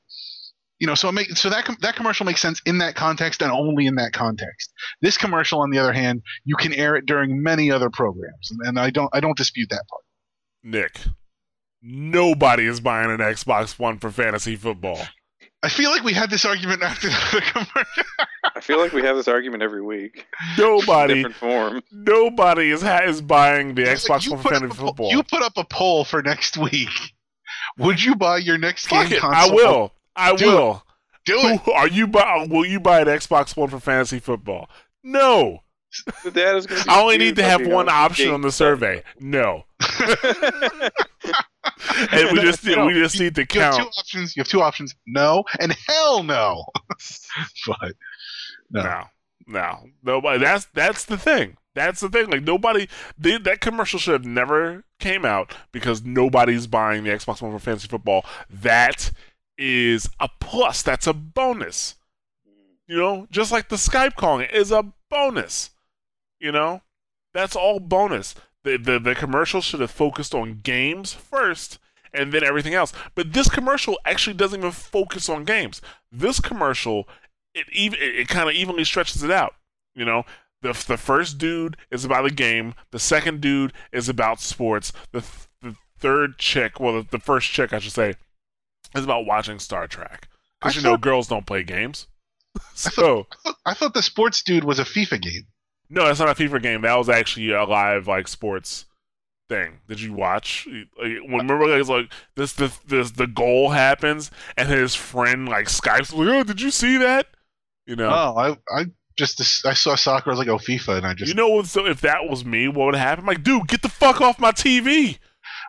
you know, so make, so that that commercial makes sense in that context and only in that context. This commercial, on the other hand, you can air it during many other programs, and, and I don't I don't dispute that part. Nick, nobody is buying an Xbox One for fantasy football. I feel like we had this argument after the commercial. I feel like we have this argument every week. Nobody, Different form. nobody is ha- is buying the It's Xbox you One for fantasy a po- football. You put up a poll for next week. Would you buy your next Fuck game it, console? I will. I Do it. will. Do it. Are you buy? Will you buy an Xbox One for fantasy football? No. The data is going to be I only need to have one uh, option on the survey. No, (laughs) (laughs) and we just No, we just need to You have two options. You have two options. No and hell no. (laughs) but no. No, no, nobody. That's that's the thing. That's the thing. Like nobody, they, that commercial should have never came out because nobody's buying the Xbox One for fantasy football. That is a plus. That's a bonus. You know, just like the Skype calling is a bonus. You know, that's all bonus. The, the the commercial should have focused on games first and then everything else. But this commercial actually doesn't even focus on games. This commercial it even it, it kind of evenly stretches it out. You know, the the first dude is about a game. The second dude is about sports. The th- the third chick, well, the, the first chick I should say, is about watching Star Trek. Because I you know girls don't play games. (laughs) so I thought the sports dude was a FIFA game. No, that's not a FIFA game. That was actually a live like sports thing. Did you watch? Like, when, remember, like, it's like this, this, this, the goal happens, and his friend like Skype's like, "Oh, did you see that?" You know. Oh, I I just I saw soccer. I was like, oh, FIFA, and I just you know? So if that was me, what would happen? Like, dude, get the fuck off my TV!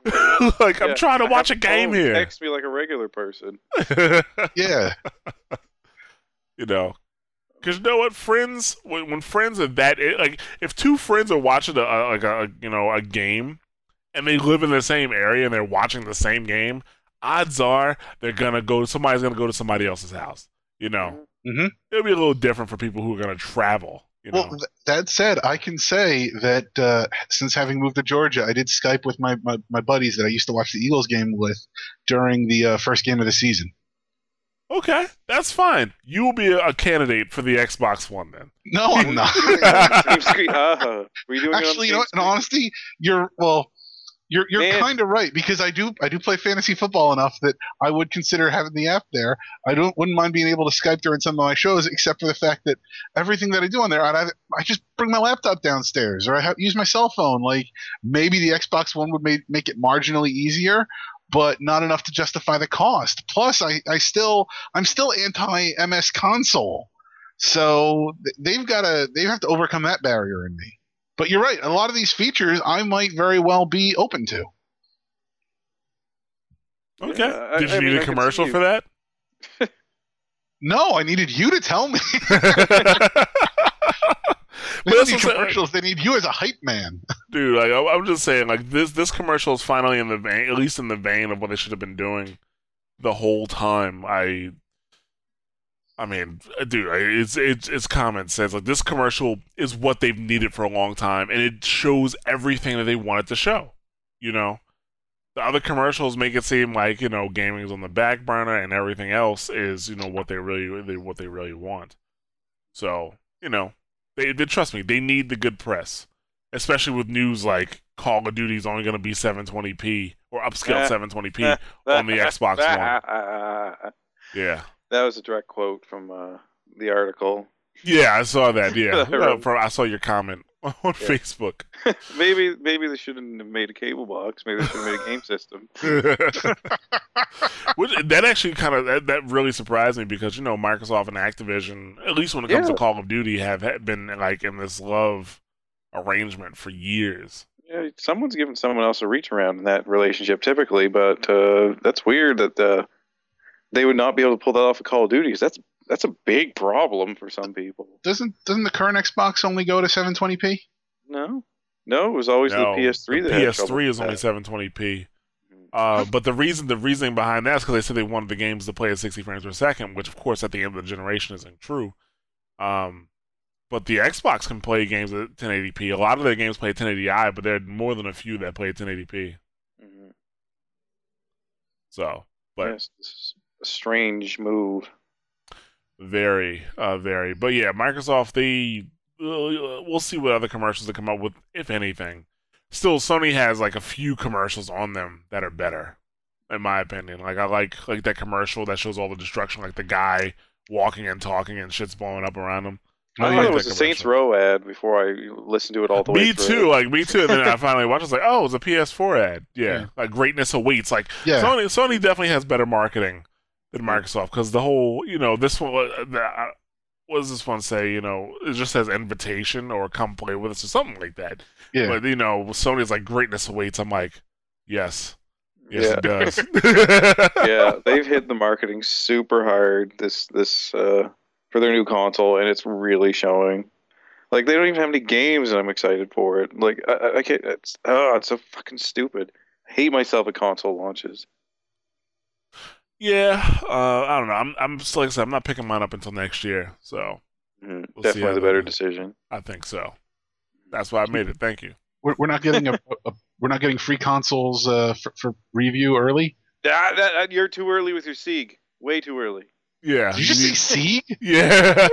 (laughs) like, I'm trying to I watch a game phone here. Text me like a regular person. (laughs) yeah. you know, because you know what? Friends, when, when friends are that, it, like, if two friends are watching a, a like a you know a game, and they live in the same area and they're watching the same game, odds are they're gonna go. Somebody's gonna go to somebody else's house. You know, Mhm. it'll be a little different for people who are gonna travel. You know, Well, th- that said, I can say that uh, since having moved to Georgia, I did Skype with my, my, my buddies that I used to watch the Eagles game with during the uh, first game of the season. Okay, that's fine. You will be a, a candidate for the Xbox One then. No, (laughs) I'm not. Uh, were you doing it on the Actually, you know what? In honesty, you're well. You're you're kind of right because I do I do play fantasy football enough that I would consider having the app there. I don't wouldn't mind being able to Skype during some of my shows, except for the fact that everything that I do on there, I I just bring my laptop downstairs or I have, use my cell phone. Like maybe the Xbox One would make make it marginally easier, but not enough to justify the cost. Plus, I I still I'm still anti MS console, so they've got to they have to overcome that barrier in me. But you're right. A lot of these features I might very well be open to. Okay. Yeah, I- Did you I need mean, I a could commercial for that? (laughs) (laughs) No, I needed you to tell me. (laughs) But they that's don't need commercials. They need you as a hype man. (laughs) dude. Like, I- I'm just saying, like this this commercial is finally in the vein, at least in the vein of what they should have been doing the whole time. I, I mean, dude, I- it's it's it's common sense. Like this commercial is what they've needed for a long time, and it shows everything that they wanted to show. You know, the other commercials make it seem like you know gaming's on the back burner, and everything else is you know what they really they, what they really want. So you know, they, they trust me. They need the good press, especially with news like Call of Duty is only going to be 720p or upscale eh. 720p eh. on the eh. Xbox One. Yeah, That was a direct quote from uh, the article. yeah, I saw that. Yeah, (laughs) from- I saw your comment on Facebook. (laughs) maybe maybe they shouldn't have made a cable box. Maybe they should have made a game system. (laughs) (laughs) Which, that actually kind of that, that really surprised me because you know Microsoft and Activision, at least when it comes Yeah. to Call of Duty, have ha- been like in this love arrangement for years. Yeah, someone's giving someone else a reach around in that relationship typically, but uh, that's weird that uh, they would not be able to pull that off of Call of Duty. 'cause That's that's a big problem for some people. Doesn't doesn't the current Xbox only go to 720p? No, no, it was always No, the PS3 the that had trouble PS3 with is only that. 720p. Uh, but the reason the reasoning behind that is because they said they wanted the games to play at 60 frames per second, which of course at the end of the generation isn't true. Um, but the Xbox can play games at 1080p. A lot of their games play 1080i, but there are more than a few that play at 1080p. Mhm. So, but Yes, this is a strange move. Very, uh, very. But yeah, Microsoft they uh, we'll see what other commercials they come up with, if anything. Still, Sony has like a few commercials on them that are better, in my opinion. Like I like like that commercial that shows all the destruction, like the guy walking and talking and shit's blowing up around him. I thought yeah, it was that a Saints. Row ad before I listened to it all the way Me too, like me too. And then I (laughs) finally watched. I was like, oh, it was a PS4 ad. Yeah, Yeah. like greatness awaits. Like Yeah. Sony, Sony definitely has better marketing than Microsoft because the whole, you know, this one, uh, the, uh, what does this one say? You know, it just says invitation or come play with us or something like that. Yeah. But you know, Sony's like greatness awaits. I'm like, yes, yes, yeah. it does. (laughs) yeah, (laughs) they've hit the marketing super hard this this uh, for their new console, and it's really showing. Like they don't even have any games, and I'm excited for it. Like I, I- I can't. It's oh, it's so fucking stupid. I hate myself at console launches. Yeah, uh, I don't know. I'm, I'm just like I said, I'm not picking mine up until next year. So Mhm. We'll Definitely how the better goes. decision. I think so. That's why I made it. Thank you. We're, we're not getting a, a we're not getting free consoles uh, for, for review early. That, that- you're too early with your Sieg. Way too early. Yeah. Did you just you say need- Sieg? (laughs) Yeah.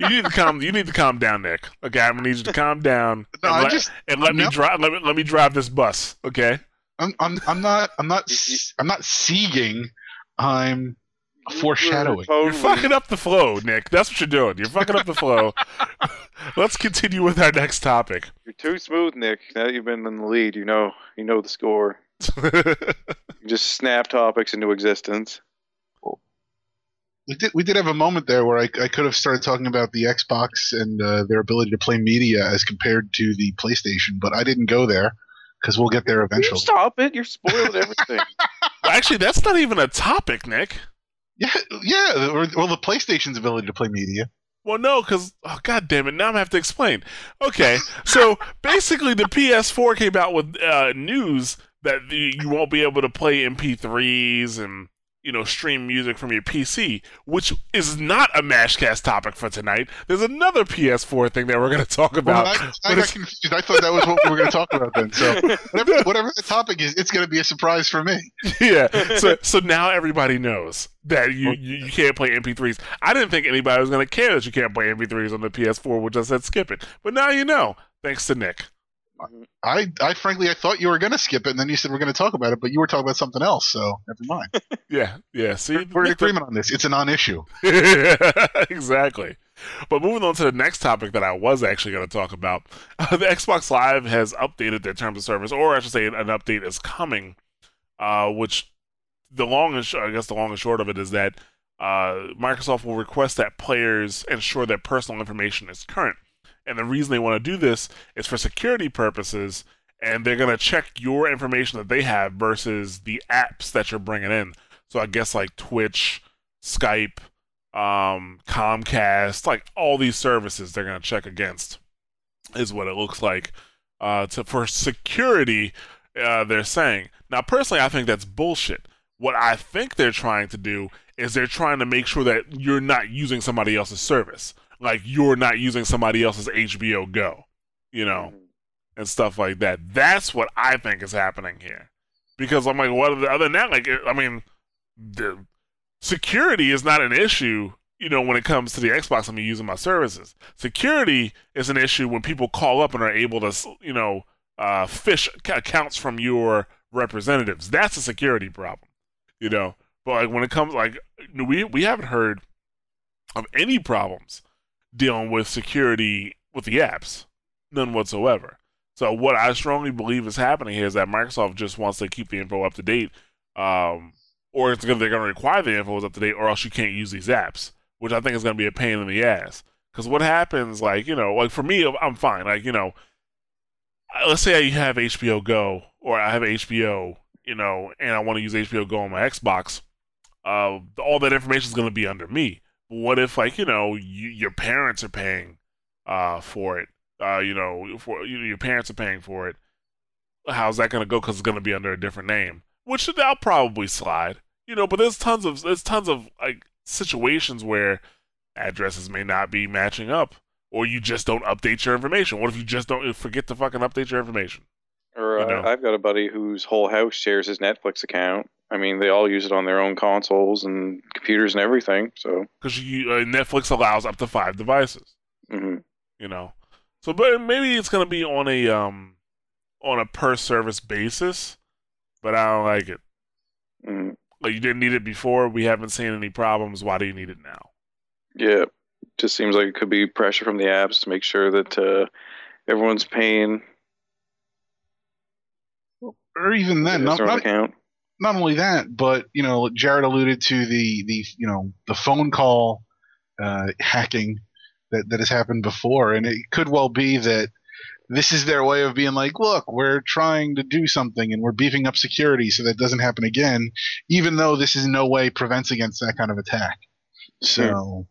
you need to calm. You need to calm down, Nick. Okay, I'm gonna need you to calm down (laughs) No, and, I let, just and let me drive. Let me let me drive this bus. Okay. I'm I'm I'm not I'm not You- you- s- I'm not sieging. I'm foreshadowing. You're fucking up the flow, Nick. That's what you're doing. You're fucking up the flow. (laughs) Let's continue with our next topic. You're too smooth, Nick. Now that you've been in the lead, you know you know the score. (laughs) You just snap topics into existence. We did we did have a moment there where I, I could have started talking about the Xbox and uh, their ability to play media as compared to the PlayStation, but I didn't go there because we'll get there You eventually. Stop it! You're spoiling everything. (laughs) Actually, that's not even a topic, Nick. Yeah, yeah. Well, the PlayStation's ability to play media. Well, no, because oh god damn it, now I'm gonna have to explain. Okay, so (laughs) basically, the PS4 came out with uh, news that the, you won't be able to play MP3s and you know stream music from your PC, which is not a Mashcast topic for tonight. There's another PS4 thing that we're gonna talk Well, about. I, (laughs) I got confused. I thought that was what we were going to talk about then. So whatever, (laughs) whatever the topic is, it's going to be a surprise for me. yeah. So (laughs) so now everybody knows that you, you, you can't play MP3s. I didn't think anybody was gonna care that you can't play MP3s on the PS4, which I said skip it. But now you know, thanks to Nick. I, I frankly, I thought you were going to skip it, and then you said we're going to talk about it, but you were talking about something else. So never mind. (laughs) Yeah, yeah. See, We're in Nick- agreement on this. It's a non-issue. (laughs) exactly. But moving on to the next topic that I was actually going to talk about, uh, (laughs) the Xbox Live has updated their terms of service, or I should say, an update is coming. Uh, which the long and sh- I guess the long and short of it is that uh, Microsoft will request that players ensure that personal information is current, and the reason they want to do this is for security purposes, and they're going to check your information that they have versus the apps that you're bringing in. So I guess like Twitch, Skype, um, Comcast, like all these services they're going to check against is what it looks like. Uh, to for security, uh, they're saying. Now, personally, I think that's bullshit. What I think they're trying to do is they're trying to make sure that you're not using somebody else's service, like you're not using somebody else's HBO Go, you know, and stuff like that. That's what I think is happening here. Because I'm like, what? Other than that, like, I mean, the security is not an issue you know when it comes to the xbox i'm using my services security is an issue when people call up and are able to you know uh, fish accounts from your representatives that's a security problem you know but like when it comes like we we haven't heard of any problems dealing with security with the apps none whatsoever so what i strongly believe is happening here is that microsoft just wants to keep the info up to date um, or it's gonna, they're going to require the info is up to date, or else you can't use these apps, which I think is going to be a pain in the ass. Because what happens, like you know, like for me, I'm fine. Like you know, let's say I have HBO Go, or I have HBO, you know, and I want to use HBO Go on my Xbox. Uh, all that information is going to be under me. What if, like you know, you, your parents are paying uh, for it? Uh, you know, for you know, your parents are paying for it. How's that going to go? Because it's going to be under a different name which I'll probably slide. You know, but there's tons of there's tons of like situations where addresses may not be matching up, or you just don't update your information. What if you just don't forget to fucking update your information? Or You uh, know. I've got a buddy whose whole house shares his Netflix account. I mean, they all use it on their own consoles and computers and everything. So, Because uh, Netflix allows up to five devices. mhm. You know, so but maybe it's gonna be on a um on a per service basis, but I don't like it. Mhm. Like you didn't need it before. We haven't seen any problems. Why do you need it now? yeah, just seems like it could be pressure from the apps to make sure that uh, everyone's paying Or even then, not, not, account. Not only that, but you know, Jared alluded to the the you know the phone call uh, hacking that that has happened before, and it could well be that this is their way of being like, look, we're trying to do something and we're beefing up security so that doesn't happen again, even though this in no way prevents against that kind of attack. So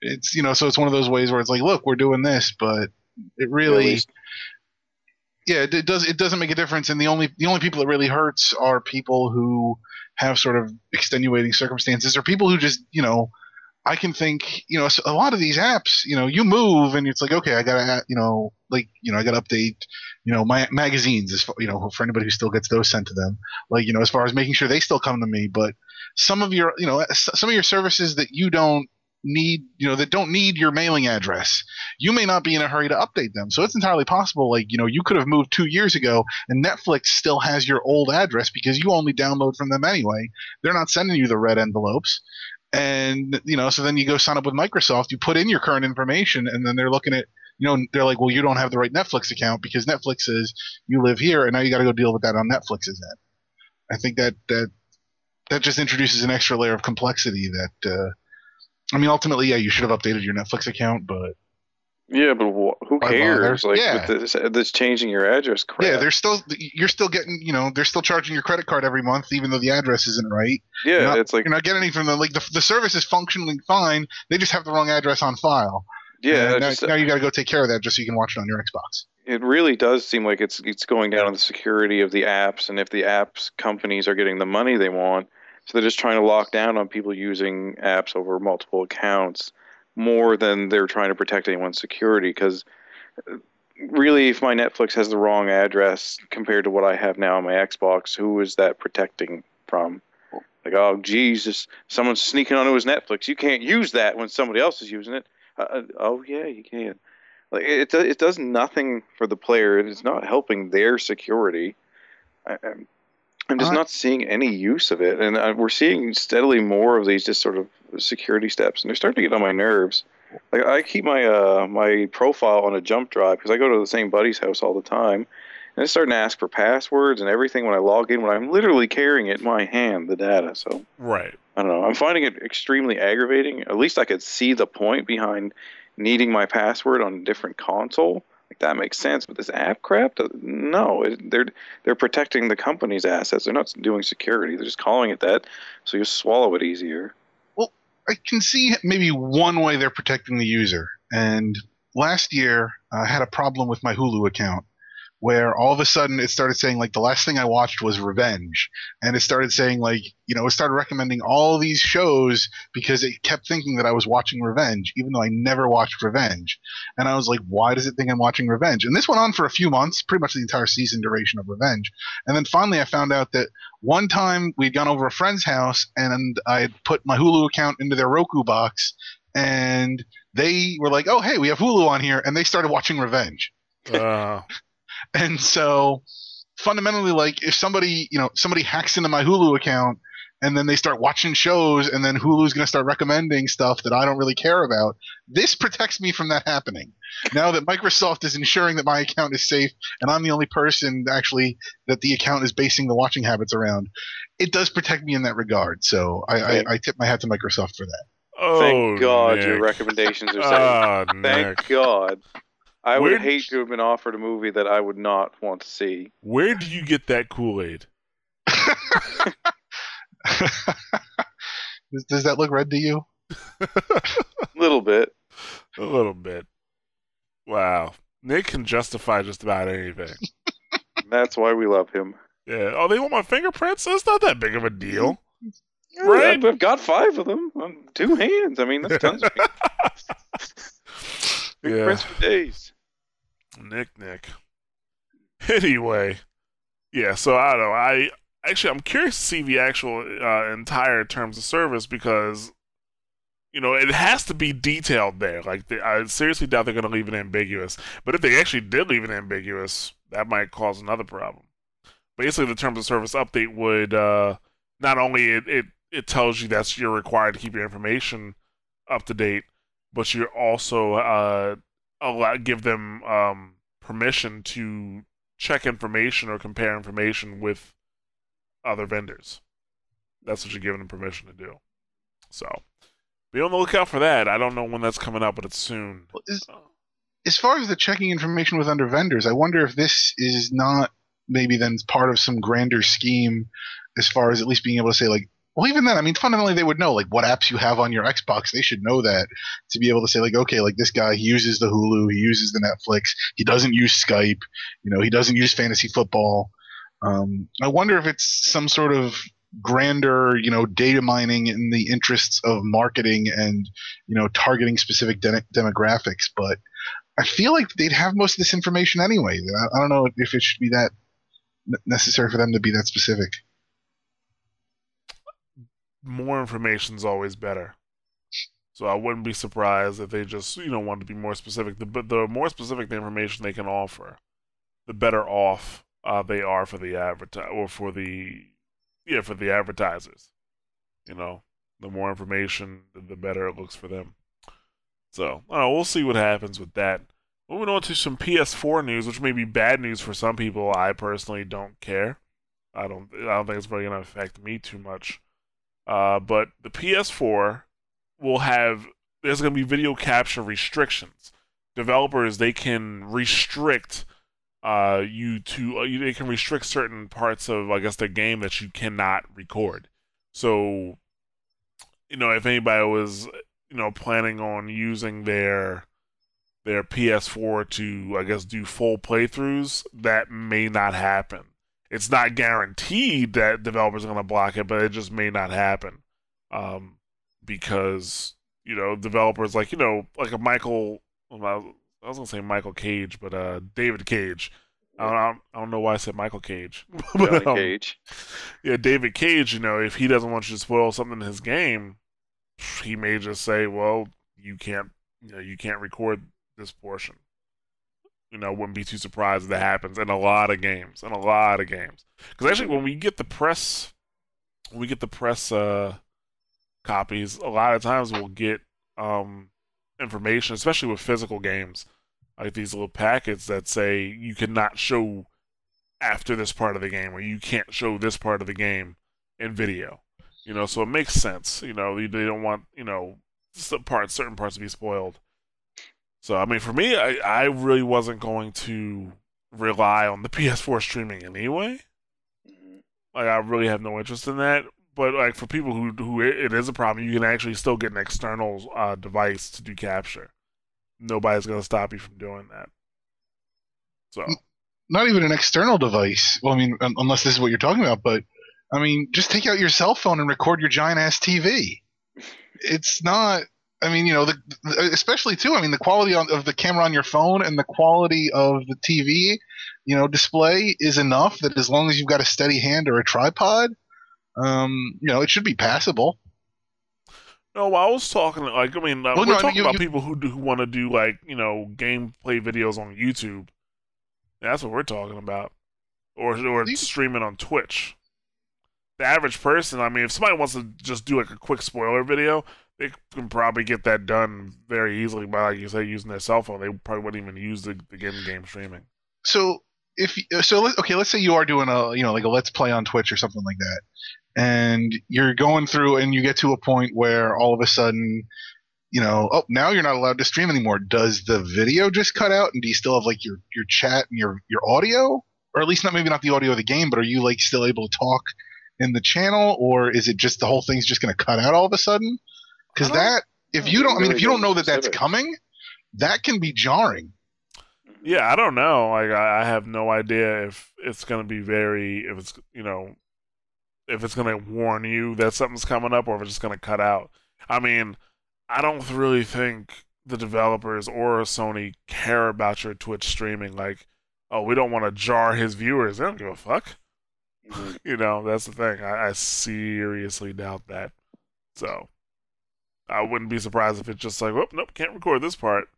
it's you know, so it's one of those ways where it's like, look, we're doing this, but it really yeah, it, it does. It doesn't make a difference, and the only the only people it really hurts are people who have sort of extenuating circumstances, or people who just you know. I can think, you know, a lot of these apps, you know, you move and it's like, okay, I gotta, you know, like, you know, I gotta update, you know, my magazines, as far, you know, for anybody who still gets those sent to them, like, you know, as far as making sure they still come to me. But some of your, you know, some of your services that you don't need, you know, that don't need your mailing address, you may not be in a hurry to update them. So it's entirely possible, like, you know, you could have moved two years ago and Netflix still has your old address because you only download from them anyway. They're not sending you the red envelopes. And, you know, so then you go sign up with Microsoft, you put in your current information, and then they're looking at, you know, they're like, well, you don't have the right Netflix account because Netflix says you live here, and now you got to go deal with that on Netflix's end. I think that that that just introduces an extra layer of complexity that uh, I mean ultimately yeah you should have updated your Netflix account but Yeah, but wh- who cares? Like Yeah. with this, this changing your address crap. yeah they're still you're still getting you know they're still charging your credit card every month even though the address isn't right yeah, not- it's like you're not getting anything from them like the, the service is functioning fine they just have the wrong address on file yeah. Now, just- now you got to go take care of that just so you can watch it on your Xbox it really does seem like it's it's going down on the security of the apps, and if the apps companies are getting the money they want, so they're just trying to lock down on people using apps over multiple accounts more than they're trying to protect anyone's security. Because really, if my Netflix has the wrong address compared to what I have now on my Xbox, who is that protecting from? Like, oh, Jesus, someone's sneaking onto his Netflix. You can't use that when somebody else is using it. Uh, uh, oh, yeah, you can. Like it, it does nothing for the player. It's not helping their security. I, I'm, just Uh, not seeing any use of it, and uh, we're seeing steadily more of these just sort of security steps, and they're starting to get on my nerves. Like I keep my uh, my profile on a jump drive because I go to the same buddy's house all the time, and it's starting to ask for passwords and everything when I log in. When I'm literally carrying it in my hand, the data. So Right. I don't know. I'm finding it extremely aggravating. At least I could see the point behind needing my password on a different console. Like that makes sense, but this app crap, no. It, they're they're protecting the company's assets. They're not doing security. They're just calling it that, so you swallow it easier. Well, I can see maybe one way they're protecting the user. And last year, I had a problem with my Hulu account where all of a sudden it started saying, like, the last thing I watched was Revenge. And it started saying, like, you know, it started recommending all these shows because it kept thinking that I was watching Revenge, even though I never watched Revenge. And I was like, why does it think I'm watching Revenge? And this went on for a few months, pretty much the entire season duration of Revenge. And then finally I found out that one time we'd gone over a friend's house and I had put my Hulu account into their Roku box and they were like, "Oh, hey, we have Hulu on here," and they started watching Revenge. Uh, And so, fundamentally, like if somebody, you know, somebody hacks into my Hulu account and then they start watching shows, and then Hulu's going to start recommending stuff that I don't really care about. This protects me from that happening. Now that Microsoft is ensuring that my account is safe, and I'm the only person actually that the account is basing the watching habits around, it does protect me in that regard. So I, I, I tip my hat to Microsoft for that. oh, Thank God your recommendations are (laughs) safe. Ah, Thank Nick. God. I would Where- hate to have been offered a movie that I would not want to see. Where do you get that Kool Aid? (laughs) does, does that look red to you? A (laughs) little bit. A little bit. Wow. Nick can justify just about anything. (laughs) That's why we love him. Yeah. Oh, they want my fingerprints? That's not that big of a deal. Yeah, Right. I've, I've got five of them on two hands. I mean, that's tons of Big Yeah. prints for days. Nick, Nick. Anyway, yeah. So I don't know. I actually I'm curious to see the actual uh, entire terms of service because you know it has to be detailed there. Like they, I seriously doubt they're going to leave it ambiguous. But if they actually did leave it ambiguous, that might cause another problem. Basically, the terms of service update would uh, not only it, it it tells you that you're required to keep your information up to date, but you're also uh, allow give them um, permission to check information or compare information with other vendors. That's what you're giving them permission to do. So be on the lookout for that. I don't know when that's coming out, but it's soon. Well, is- as far as the checking information with under vendors, I wonder if this is not maybe then part of some grander scheme as far as at least being able to say like well even then i mean fundamentally they would know like what apps you have on your xbox they should know that to be able to say like okay like this guy he uses the hulu he uses the netflix he doesn't use skype you know he doesn't use fantasy football um, i wonder if it's some sort of grander you know data mining in the interests of marketing and you know targeting specific de- demographics but I feel like they'd have most of this information anyway. I, I don't know if it should be that necessary for them to be that specific. More information is always better. So I wouldn't be surprised if they just, you know, want to be more specific. The, the more specific the information they can offer, the better off uh, they are for the adverti- or for the yeah for the advertisers. You know, the more information, the better it looks for them. So we'll see what happens with that. Moving on to some PS4 news, which may be bad news for some people. I personally don't care. I don't. I don't think it's really going to affect me too much. Uh, but the PS4 will have. There's going to be video capture restrictions. Developers they can restrict uh, you to. Uh, they can restrict certain parts of, I guess, the game that you cannot record. So, you know, if anybody was, you know, planning on using their their PS4 to, I guess, do full playthroughs, that may not happen. It's not guaranteed that developers are going to block it, but it just may not happen. Um, because, you know, developers like, you know, like a Michael, well, I was going to say Michael Cage, but uh, David Cage. I don't, I don't know why I said Michael Cage. (laughs) But, um, Cage. yeah, David Cage, you know, if he doesn't want you to spoil something in his game, he may just say, "Well, you can't, you know, you can't record this portion." You know, wouldn't be too surprised if that happens in a lot of games, in a lot of games. Because actually, when we get the press, we get the press uh, copies, a lot of times we'll get um, information, especially with physical games, like these little packets that say you cannot show after this part of the game, or you can't show this part of the game in video. You know, so it makes sense. You know, they don't want you know parts, certain parts to be spoiled. So I mean, for me, I I really wasn't going to rely on the (laughs) PS4 streaming anyway. Mhm. Like I really have no interest in that. But like for people who who it is a problem, you can actually still get an external uh, device to do capture. Nobody's gonna stop you from doing that. So Not even an external device. Well, I mean, un- unless this is what you're talking about, but I mean, just take out your cell phone and record your giant ass TV. (laughs) It's not. I mean, you know, the, especially too. I mean, the quality on, of the camera on your phone and the quality of the TV, you know, display is enough that as long as you've got a steady hand or a tripod, um, you know, it should be passable. No, I was talking like I mean, uh, Well, we're no, I mean, talking you- about you- people who do, who want to do like you know gameplay videos on YouTube. That's what we're talking about, or or You- streaming on Twitch. The average person, I mean, if somebody wants to just do like a quick spoiler video, they can probably get that done very easily by, like you say, using their cell phone. They probably wouldn't even use the, the game game streaming. so if so okay let's say you are doing a you know like a let's play on twitch or something like that and you're going through and you get to a point where all of a sudden you know oh now you're not allowed to stream anymore. Does the video just cut out? And do you still have like your your chat and your your audio? Or at least not maybe not the audio of the game but are you like still able to talk in the channel? Or is it just the whole thing's just going to cut out all of a sudden because that if you don't i mean if you don't know that that's coming that can be jarring Yeah, I don't know. Like I, I have no idea if it's gonna be very if it's you know if it's gonna warn you that something's coming up or if it's just gonna cut out. I mean, I don't really think the developers or Sony care about your Twitch streaming. Like, oh, we don't want to jar his viewers. They don't give a fuck. Mhm. (laughs) You know, that's the thing. I, I seriously doubt that. So I wouldn't be surprised if it's just like, oh, nope, can't record this part.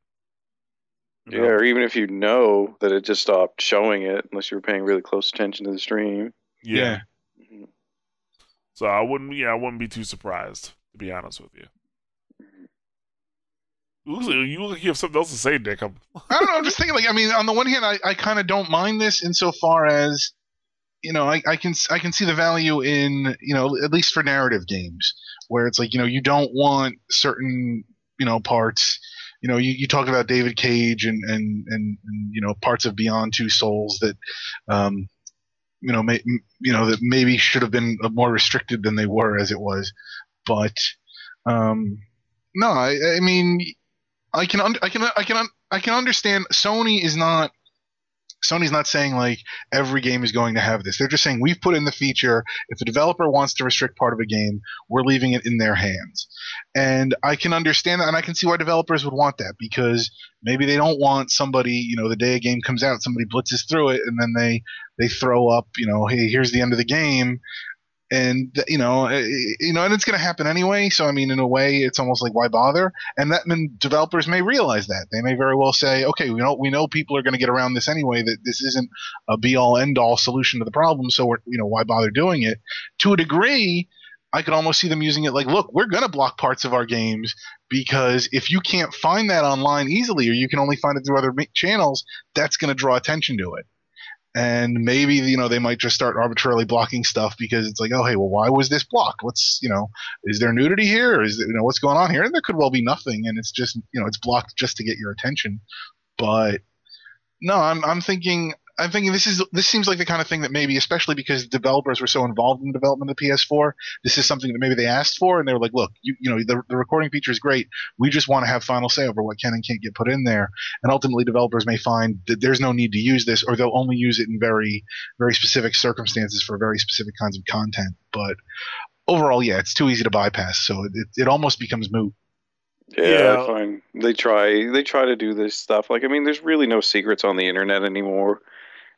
You Yeah, know? or even if you know that it just stopped showing it, unless you were paying really close attention to the stream. yeah. Mhm. So I wouldn't, yeah, I wouldn't be too surprised to be honest with you. You like you, look like you have something else to say, Dick. I'm, I don't know. I'm just thinking, like, I mean, on the one hand, I, I kind of don't mind this insofar as you know, I, I can I can see the value in you know at least for narrative games where it's like you know you don't want certain you know parts. You know, you, you talk about David Cage and, and, and, and you know parts of Beyond Two Souls that, um, you know, may, you know that maybe should have been more restricted than they were as it was, but um, no, I, I mean, I can un- I can I can un- I can understand Sony is not Sony's not saying like every game is going to have this. They're just saying we've put in the feature. If a developer wants to restrict part of a game, we're leaving it in their hands. And I can understand that, and I can see why developers would want that because maybe they don't want somebody, you know, the day a game comes out, somebody blitzes through it, and then they they throw up, you know, hey, here's the end of the game, and you know, eh, you know, and it's going to happen anyway. So I mean, in a way, it's almost like why bother? And that mean, developers may realize that they may very well say, okay, we know we know people are going to get around this anyway. That this isn't a be all end all solution to the problem. So we're you know why bother doing it? To a degree, I could almost see them using it like, look, we're going to block parts of our games because if you can't find that online easily, or you can only find it through other channels, that's going to draw attention to it and maybe you know they might just start arbitrarily blocking stuff because it's like oh hey well why was this blocked? What's you know is there nudity here? Is there, you know what's going on here? And there could well be nothing and it's just you know it's blocked just to get your attention. But no i'm i'm thinking I'm thinking this is this seems like the kind of thing that maybe, especially because developers were so involved in the development of the PS4, this is something that maybe they asked for, and they were like, "Look, you, you know, the, the recording feature is great. We just want to have final say over what can and can't get put in there." And ultimately, developers may find that there's no need to use this, or they'll only use it in very, very specific circumstances for very specific kinds of content. But overall, yeah, it's too easy to bypass, so it, it, it almost becomes moot. Yeah, Yeah. fine. They try. They try to do this stuff. Like, I mean, there's really no secrets on the internet anymore.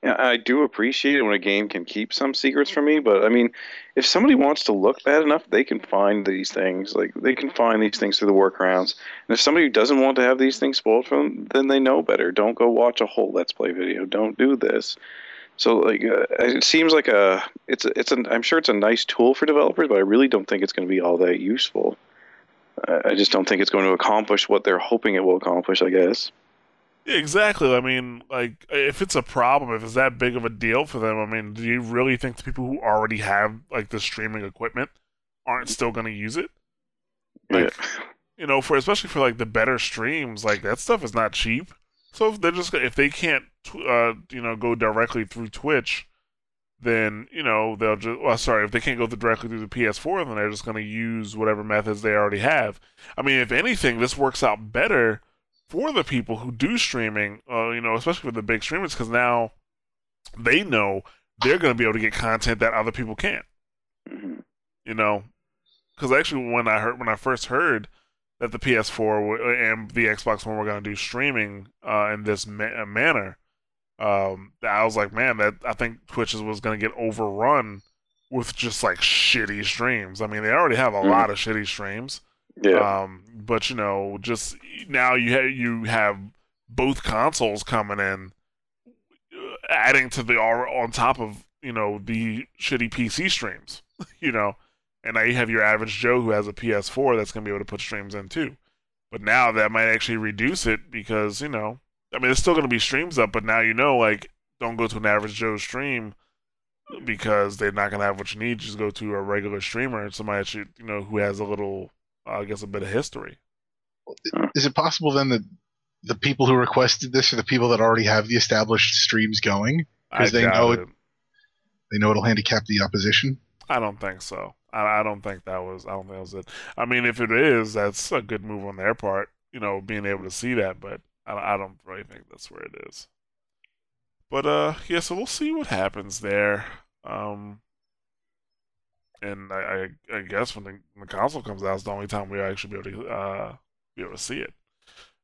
Yeah, I do appreciate it when a game can keep some secrets from me, but I mean, if somebody wants to look bad enough, they can find these things. Like, they can find these things through the workarounds. And if somebody doesn't want to have these things spoiled for them, then they know better. Don't go watch a whole Let's Play video. Don't do this. So, like, uh, it seems like a. It's a, it's an. I'm sure it's a nice tool for developers, but I really don't think it's going to be all that useful. I just don't think it's going to accomplish what they're hoping it will accomplish. I guess. Yeah, exactly. I mean, like, if it's a problem, if it's that big of a deal for them, I mean, do you really think the people who already have like the streaming equipment aren't still going to use it? Like, you know, for especially for like the better streams, like that stuff is not cheap. So if they're just if they can't, uh, you know, go directly through Twitch, then you know they'll just. Well, sorry, if they can't go directly through the PS4, then they're just going to use whatever methods they already have. I mean, if anything, this works out better for the people who do streaming. Uh, you know, especially for the big streamers, because now they know they're going to be able to get content that other people can't Mhm. you know because actually when i heard when i first heard that the ps4 w- and the xbox one were going to do streaming uh, in this ma- uh, manner um, i was like man that i think twitch was going to get overrun with just like shitty streams i mean they already have a Mhm. lot of shitty streams Yeah. um, but you know, just now you ha- you have both consoles coming in, uh, adding to the on top of you know the shitty PC streams. (laughs) You know, and now you have your average Joe who has a PS4 that's gonna be able to put streams in too. But now that might actually reduce it because you know, I mean, there's still gonna be streams up, but now you know, like, don't go to an average Joe stream because they're not gonna have what you need. Just go to a regular streamer, somebody that should, you know, who has a little, I guess, a bit of history. Is it possible then that the people who requested this are the people that already have the established streams going because they know it. it- They know it'll handicap the opposition. I don't think so. I, I don't think that was. I don't think that was it. I mean, if it is, that's a good move on their part. You know, being able to see that, but I, I don't really think that's where it is. But uh, yeah. So we'll see what happens there. Um, and I, I, I guess when the, when the console comes out, it's the only time we'll actually be able to uh be able to see it.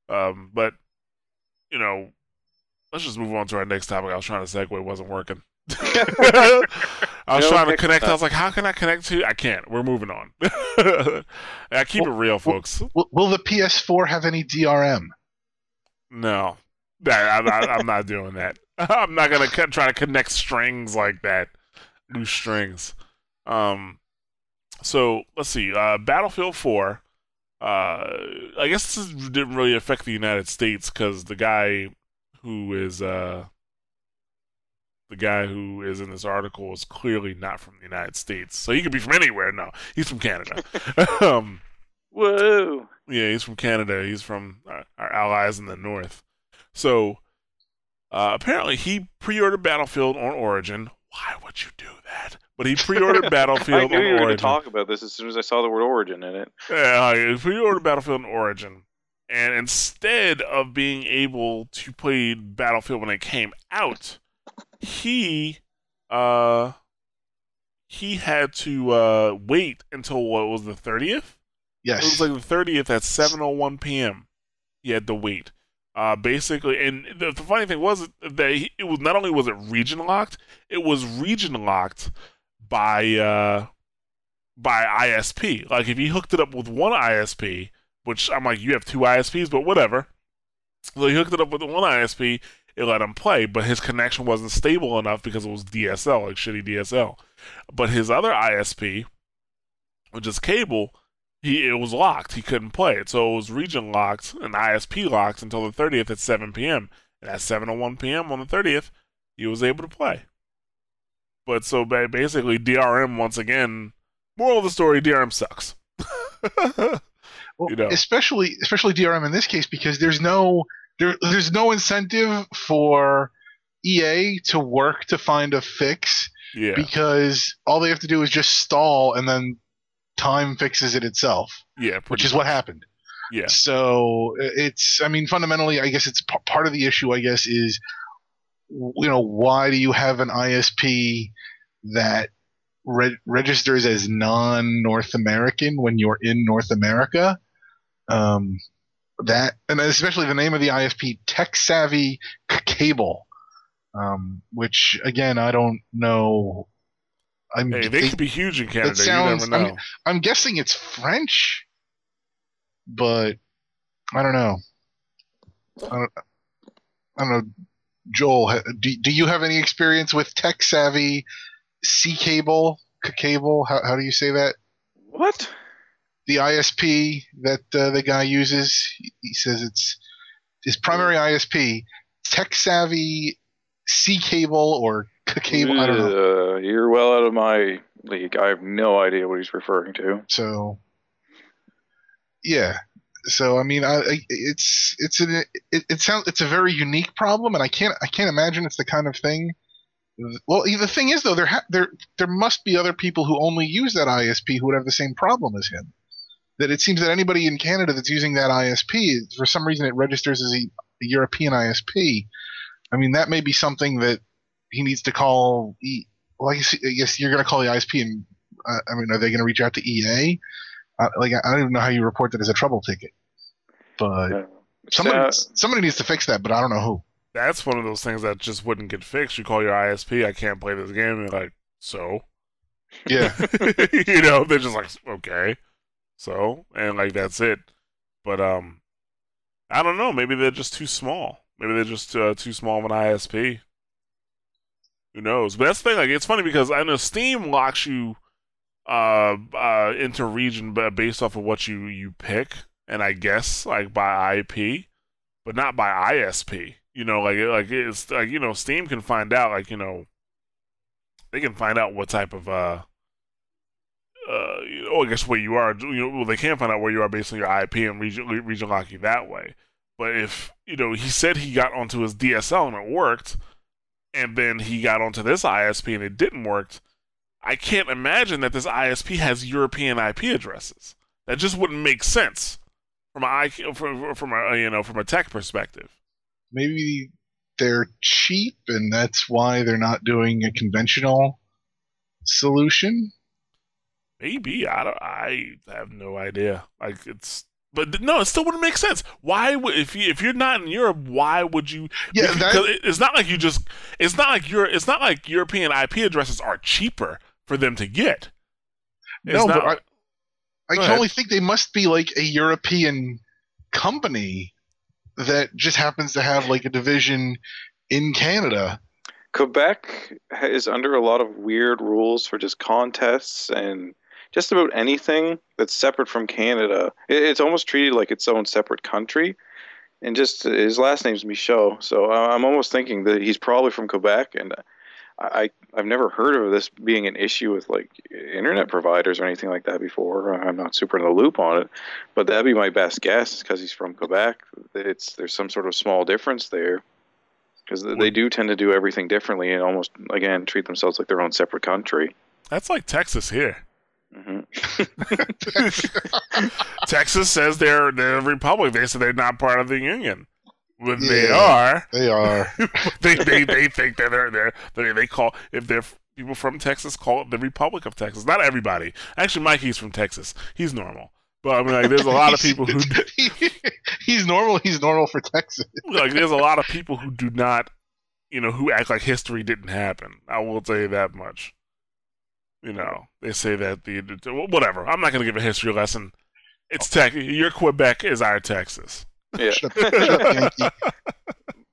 Um, but you know, let's just move on to our next topic. I was trying to segue, it wasn't working. (laughs) I was No, trying to connect. I was like, how can I connect to? I can't. We're moving on. (laughs) I keep it real, folks. Will, will the PS4 have any DRM? No, I, I'm not doing that. (laughs) I'm not gonna try to connect strings like that, loose strings. Um, so let's see. Uh, Battlefield 4. Uh, I guess this didn't really affect the United States because the guy who is uh the guy who is in this article is clearly not from the United States. So he could be from anywhere. No, he's from Canada. (laughs) um, Whoa! yeah, he's from Canada. He's from our, our allies in the north. So uh, apparently he pre-ordered Battlefield on Origin. Why would you do that? But he pre-ordered (laughs) Battlefield. I Battlefield knew on you were going to talk about this as soon as I saw the word origin in it. Yeah, he pre-ordered Battlefield on Origin, and instead of being able to play Battlefield when it came out, he uh he had to uh wait until what was the thirtieth? Yes, It was like the thirtieth at seven oh one p.m. He had to wait. Uh, basically, and the, the funny thing was that he, it was not only was it region locked, it was region locked by uh by ISP. Like if he hooked it up with one ISP, which I'm like, you have two ISPs, but whatever. So he hooked it up with one ISP, it let him play, but his connection wasn't stable enough because it was DSL, like shitty DSL. But his other ISP, which is cable, he it was locked. He couldn't play it, so it was region locked and ISP locked until the 30th at 7 p.m. And at 7:01 p.m. on the 30th, he was able to play. But so basically, DRM once again. Moral of the story: DRM sucks. (laughs) Well, you know. especially especially DRM in this case because there's no there there's no incentive for EA to work to find a fix yeah, because all they have to do is just stall and then time fixes it itself, yeah, which pretty is what happened. yeah, So it's I mean fundamentally I guess it's p- part of the issue I guess is you know why do you have an ISP that re- registers as non-North American when you're in North America? Um, that and especially the name of the ISP, Tech Savvy Cable, um, which again I don't know. I'm Hey, they could be huge in Canada. sounds- you never I know. mean, I'm guessing it's French, but I don't know. I don't, I don't know. Joel, do, do you have any experience with tech savvy C cable? C- cable? How, how do you say that? What? The ISP that uh, the guy uses. He, he says it's his primary ISP. Tech savvy C cable or C cable? I don't know. Uh, you're well out of my league. I have no idea what he's referring to. So, yeah. So I mean, I, I it's it's an it, it sounds it's a very unique problem, and I can't I can't imagine it's the kind of thing. Well, the thing is though, there ha- there there must be other people who only use that ISP who would have the same problem as him. That it seems that anybody in Canada that's using that ISP, for some reason, it registers as a, a European ISP. I mean, that may be something that he needs to call. E- well, I guess, I guess you're going to call the ISP, and uh, I mean, are they going to reach out to EA? Uh, like, I don't even know how you report that as a trouble ticket. But Uh, somebody so- somebody needs to fix that, but I don't know who. That's one of those things that just wouldn't get fixed. You call your ISP, I can't play this game, and you're like, so? Yeah, (laughs) you know, they're just like, okay, so, and like that's it. But um, I don't know. Maybe they're just too small. Maybe they're just uh, too small of an ISP. Who knows? But that's the thing. Like, it's funny because I know Steam locks you uh, uh into region ba- based off of what you you pick, and I guess like by IP, but not by ISP. You know, like like it's like you know, Steam can find out like you know, they can find out what type of uh uh, know, I guess where you are, you know, well, they can find out where you are based on your IP and region, region lock you that way. But if, you know, he said he got onto his DSL and it worked, and then he got onto this ISP and it didn't work, I can't imagine that this ISP has European IP addresses. That just wouldn't make sense from a, from, from a, you know, from a tech perspective. maybe they're cheap, and that's why they're not doing a conventional solution. Maybe I don't. I have no idea. Like it's, but no, it still wouldn't make sense. Why would if you if you're not in Europe, why would you? Yeah, because that, it- it's not like you just. It's not like your. It's not like European IP addresses are cheaper for them to get. It's no, not, but I, I can ahead. only think they must be like a European company that just happens to have like a division in Canada. Quebec is under a lot of weird rules for just contests and just about anything that's separate from Canada. It- It's almost treated like its own separate country. And just his last name's Michaud, so I'm almost thinking that he's probably from Quebec. And I I've never heard of this being an issue with like internet providers or anything like that before. I'm not super in the loop on it, but that'd be my best guess because he's from Quebec. It's there's some sort of small difference there because they do tend to do everything differently and almost again treat themselves like their own separate country. That's like Texas here. Hmm (laughs) Texas says they're they're a republic. They say they're not part of the union. When they are, They are. (laughs) they, they they think that they're there. They, they call if they're people from Texas call it the Republic of Texas. Not everybody. Actually, Mikey's from Texas. He's normal. But I mean, like, there's a lot of people who do, (laughs) he's normal. He's normal for Texas. like there's a lot of people who do not, you know, who act like history didn't happen. I will tell you that much. You know, they say that the whatever. I'm not going to give a history lesson. It's tech. Your Quebec is our Texas. Yeah. Shut, shut up, Yankee. (laughs)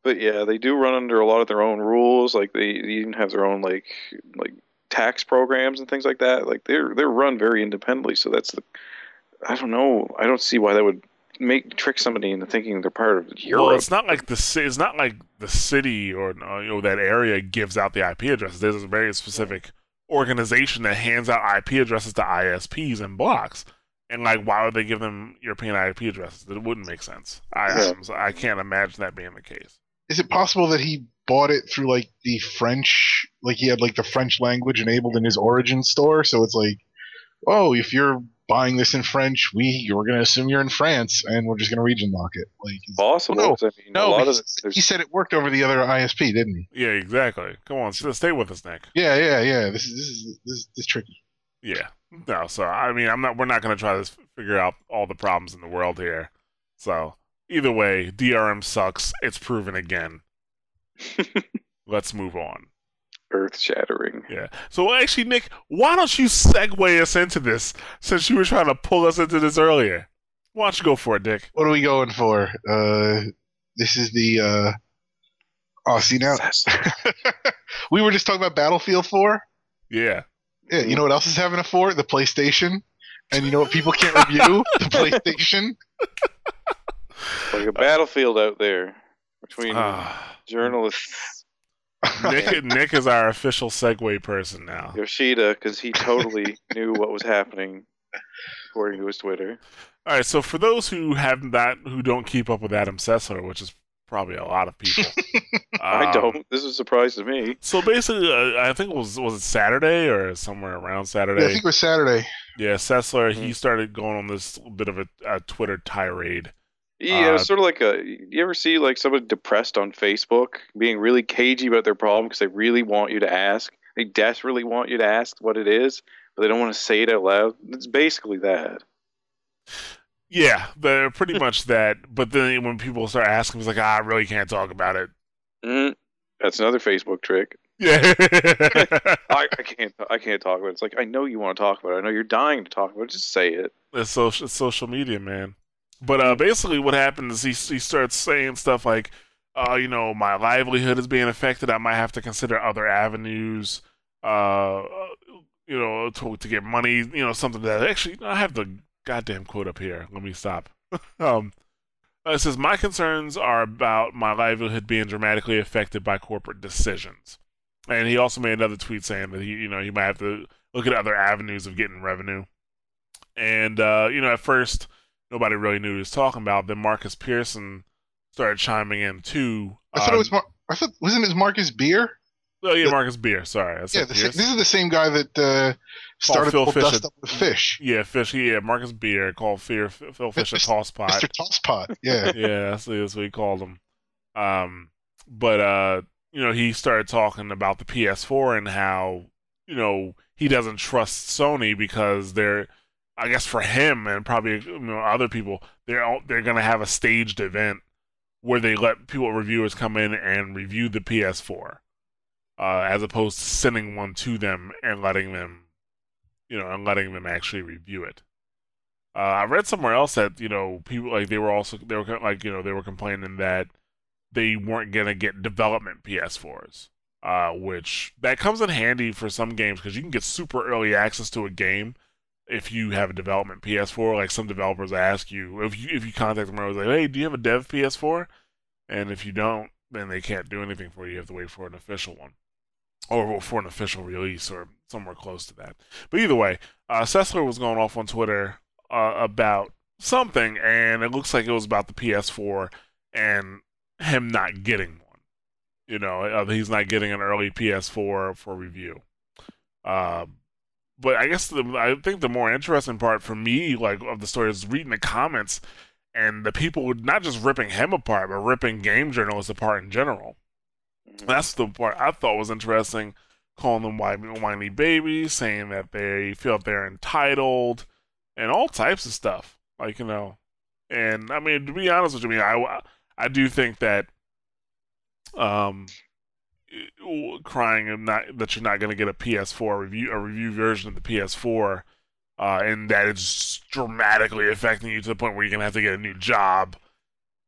But yeah, they do run under a lot of their own rules. Like they even have their own like like tax programs and things like that. Like they're they're run very independently. So that's the I don't know. I don't see why that would make trick somebody into thinking they're part of Europe. Well, it's not like the ci- it's not like the city or you know that area gives out the IP addresses. There's a very specific organization that hands out IP addresses to ISPs and blocks. And like, why would they give them European IP addresses? It wouldn't make sense. I Yeah. I'm I can't imagine that being the case. Is it possible that he bought it through like the French, like he had like the French language enabled in his origin store? So it's like, oh, if you're buying this in French, we you're going to assume you're in France, and we're just going to region lock it. Like, possible. No, 'cause, I mean, no, a lot but of he, it, he said it worked over the other ISP, didn't he? Yeah, exactly. Come on, stay with us, Nick. Yeah, yeah, yeah. This is this is this is, this is tricky. Yeah. No, so I mean, I'm not. We're not going to try to figure out all the problems in the world here. So either way, DRM sucks. It's proven again. (laughs) Let's move on. Earth shattering. Yeah. So actually, Nick, why don't you segue us into this since you were trying to pull us into this earlier? Why don't you go for it, Dick? What are we going for? Uh, this is the. Uh, oh, see now. (laughs) we were just talking about Battlefield 4. Yeah. Yeah, you know what else is having a 4? The PlayStation. And you know what people can't review? (laughs) The PlayStation. Like a battlefield out there between Ah, journalists Nick, (laughs) Nick is our official segue person now. Yoshida because he totally (laughs) knew what was happening according to his Twitter. All right. So for those who have not, who don't keep up with Adam Sessler, which is probably a lot of people, (laughs) I um, don't. This is a surprise to me. So basically, uh, I think it was was it Saturday or somewhere around Saturday. Yeah, I think it was Saturday. Yeah, Sessler, Mm-hmm. he started going on this bit of a, a Twitter tirade. Yeah, Uh, it's sort of like a. You ever see like somebody depressed on Facebook being really cagey about their problem because they really want you to ask. They desperately want you to ask what it is, but they don't want to say it out loud. It's basically that. Yeah, they're pretty (laughs) much that. But then when people start asking, it's like, ah, I really can't talk about it. Mm, that's another Facebook trick. (laughs) Yeah. (laughs) I, I can't. I can't talk about it. It's like I know you want to talk about it. I know you're dying to talk about it. Just say it. it's, social, it's social media, man. But uh, basically, what happened is he, he starts saying stuff like, uh, you know, my livelihood is being affected. I might have to consider other avenues, uh, you know, to, to get money, you know, something that actually, I have the goddamn quote up here. Let me stop. (laughs) um, it says, My concerns are about my livelihood being dramatically affected by corporate decisions. And he also made another tweet saying that he, you know, he might have to look at other avenues of getting revenue. And, uh, you know, at first, nobody really knew what he was talking about. Then Marcus Pearson started chiming in too. I thought Uh, it was. Mar- I thought wasn't it Marcus Beer? Oh yeah, Marcus Beer. Sorry, Yeah, the, this is the same guy that uh, started Phil the Fisher. dust up with fish. Yeah, Fish. Yeah, Marcus Beer called Fear Phil Fisher Mr. Tosspot. Mr. Tosspot. Yeah. (laughs) yeah, that's, that's what he called him. Um, but uh, you know, he started talking about the PS4 and how you know he doesn't trust Sony because they're, I guess for him and probably you know other people, they're all, they're gonna have a staged event where they let people reviewers come in and review the PS4, uh, as opposed to sending one to them and letting them, you know, and letting them actually review it. Uh, I read somewhere else that you know people like they were also they were like you know they were complaining that they weren't gonna get development PS4s, uh, which that comes in handy for some games because you can get super early access to a game if you have a development PS4. Like some developers ask you if you if you contact them, like, hey, do you have a dev PS4? And if you don't, then they can't do anything for you. You have to wait for an official one. or for an official release or somewhere close to that. But either way, uh, Sessler was going off on Twitter uh, about something, and it looks like it was about the PS4 and him not getting one. You know, uh, he's not getting an early PS4 for review. Uh, but I guess the, I think the more interesting part for me, like of the story, is reading the comments and the people not just ripping him apart, but ripping game journalists apart in general. Mm-hmm. That's the part I thought was interesting, calling them whiny, whiny babies, saying that they feel they're entitled, and all types of stuff. Like you know, and I mean to be honest with you, I mean, I I do think that um crying and not that you're not going to get a PS4 review a review version of the PS4 uh, and that it's dramatically affecting you to the point where you're gonna have to get a new job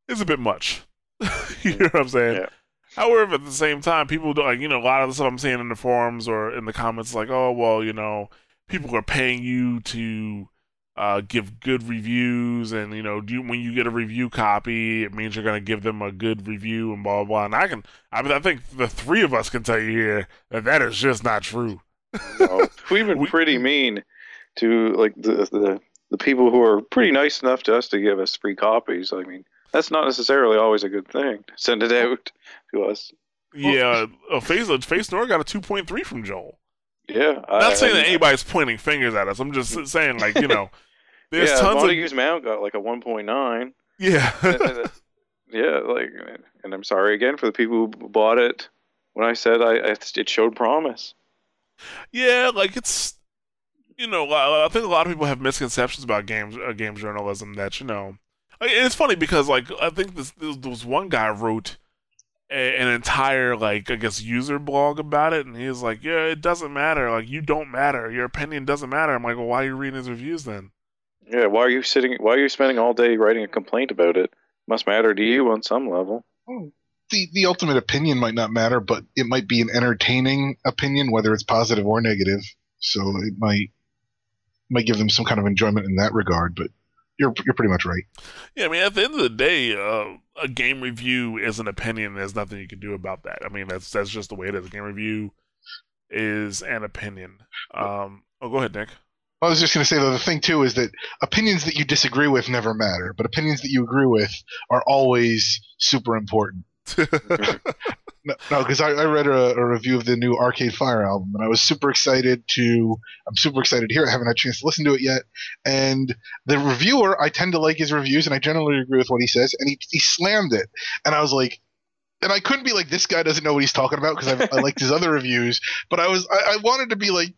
is a bit much. (laughs) you know what I'm saying? Yeah. However, at the same time, people don't like you know a lot of the stuff I'm seeing in the forums or in the comments like, oh well, you know, people are paying you to uh, give good reviews, and you know, do, when you get a review copy, it means you're going to give them a good review and blah blah. blah. And I can, I mean, I think the three of us can tell you here that that is just not true. no, (laughs) we've been we, pretty mean to like the, the the people who are pretty nice enough to us to give us free copies. I mean, that's not necessarily always a good thing. Send it out to us. Yeah, uh, Face Face Nor got a two point three from Joel. Yeah, not I, saying I, that anybody's pointing fingers at us. I'm just saying, like you know, (laughs) there's yeah, tons Montague's of Mount got like a one point nine. Yeah, (laughs) yeah, like, and I'm sorry again for the people who bought it when I said I, it showed promise. Yeah, like it's you know, I think a lot of people have misconceptions about games, uh, game journalism. That you know, it's funny because like I think this, this, there was one guy wrote a, an entire like I guess user blog about it, and he's like, "Yeah, it doesn't matter. Like you don't matter. Your opinion doesn't matter." I'm like, "Well, why are you reading his reviews then?" Yeah, why are you sitting? Why are you spending all day writing a complaint about it? Must matter to you on some level. The the ultimate opinion might not matter, but it might be an entertaining opinion, whether it's positive or negative. So it might might give them some kind of enjoyment in that regard. But you're you're pretty much right. Yeah, I mean, at the end of the day, uh, a game review is an opinion. There's nothing you can do about that. I mean, that's that's just the way it is. A game review is an opinion. Um, oh, go ahead, Nick. I was just going to say though, the thing too is that opinions that you disagree with never matter, but opinions that you agree with are always super important. (laughs) no, because I, I, read a, a, review of the new Arcade Fire album, and I was super excited to. I'm super excited to hear. It. I haven't had a chance to listen to it yet. And the reviewer, I tend to like his reviews, and I generally agree with what he says. And he he slammed it, and I was like, and I couldn't be like, this guy doesn't know what he's talking about because I, I liked his other reviews. But I was, I, I wanted to be like,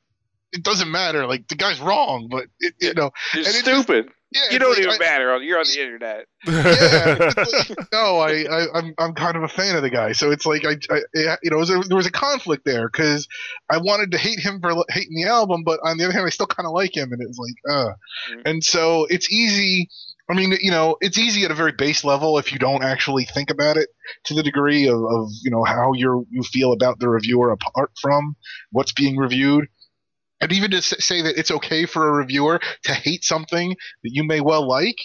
it doesn't matter. Like the guy's wrong, but it, you know, you're stupid. Yeah, you don't like, even I, matter. You're on the internet. Yeah, like, no, I, I, am I'm, I'm kind of a fan of the guy, so it's like I, I you know, was a, there was a conflict there because I wanted to hate him for hating the album, but on the other hand, I still kind of like him, and it was like, uh, mm-hmm. and so it's easy. I mean, you know, it's easy at a very base level if you don't actually think about it to the degree of, of you know how you're you feel about the reviewer apart from what's being reviewed and even to say that it's okay for a reviewer to hate something that you may well like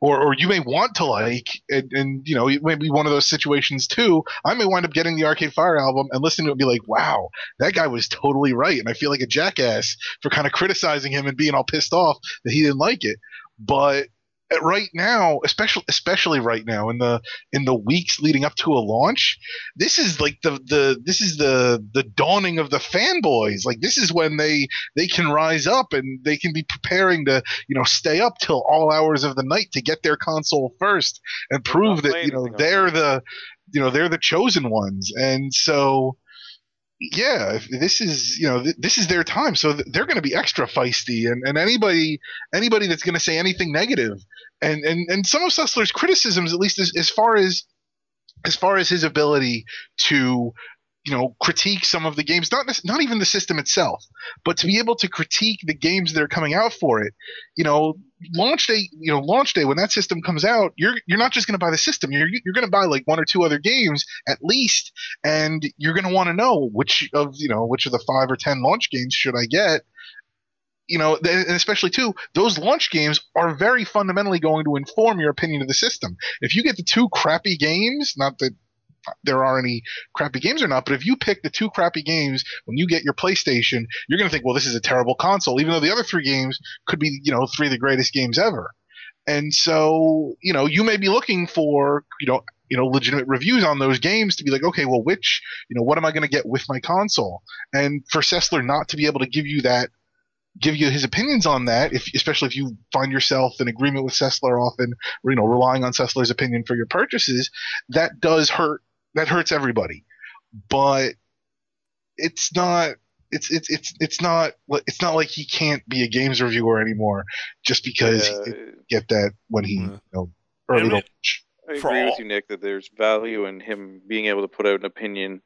or, or you may want to like and, and you know it may be one of those situations too. I may wind up getting the arcade fire album and listening to it and be like wow that guy was totally right. And i feel like a jackass for kind of criticizing him and being all pissed off that he didn't like it. But Uh, right now, especially especially right now in the in the weeks leading up to a launch, this is like the the this is the the dawning of the fanboys. Like this is when they they can rise up and they can be preparing to you know stay up till all hours of the night to get their console first and prove that you know they're the you know they're the chosen ones. And so yeah, this is you know th- this is their time, so th- they're going to be extra feisty, and, and anybody anybody that's going to say anything negative, and and and some of Sessler's criticisms, at least as, as far as as far as his ability to you know critique some of the games not not even the system itself but to be able to critique the games that are coming out for it you know launch day you know launch day when that system comes out you're you're not just going to buy the system you're you're going to buy like one or two other games at least and you're going to want to know which of you know which of the 5 or 10 launch games should I get you know, and especially too, those launch games are very fundamentally going to inform your opinion of the system. If you get the two crappy games, not that there are any crappy games or not. But if you pick the two crappy games when you get your PlayStation, you're going to think, well, this is a terrible console, even though the other three games could be, you know, three of the greatest games ever. And so, you know, you may be looking for, you know, you know, legitimate reviews on those games to be like, okay, well, which, you know, what am I going to get with my console? And for Sessler not to be able to give you that give you his opinions on that, if especially if you find yourself in agreement with Sessler often, or you know, relying on Sessler's opinion for your purchases, that does hurt. That hurts everybody, but it's not. It's it's it's it's not it's not like he can't be a games reviewer anymore just because Yeah, he didn't get that when he Yeah. you know early I mean- launch. I agree all- with you, Nick, that there's value in him being able to put out an opinion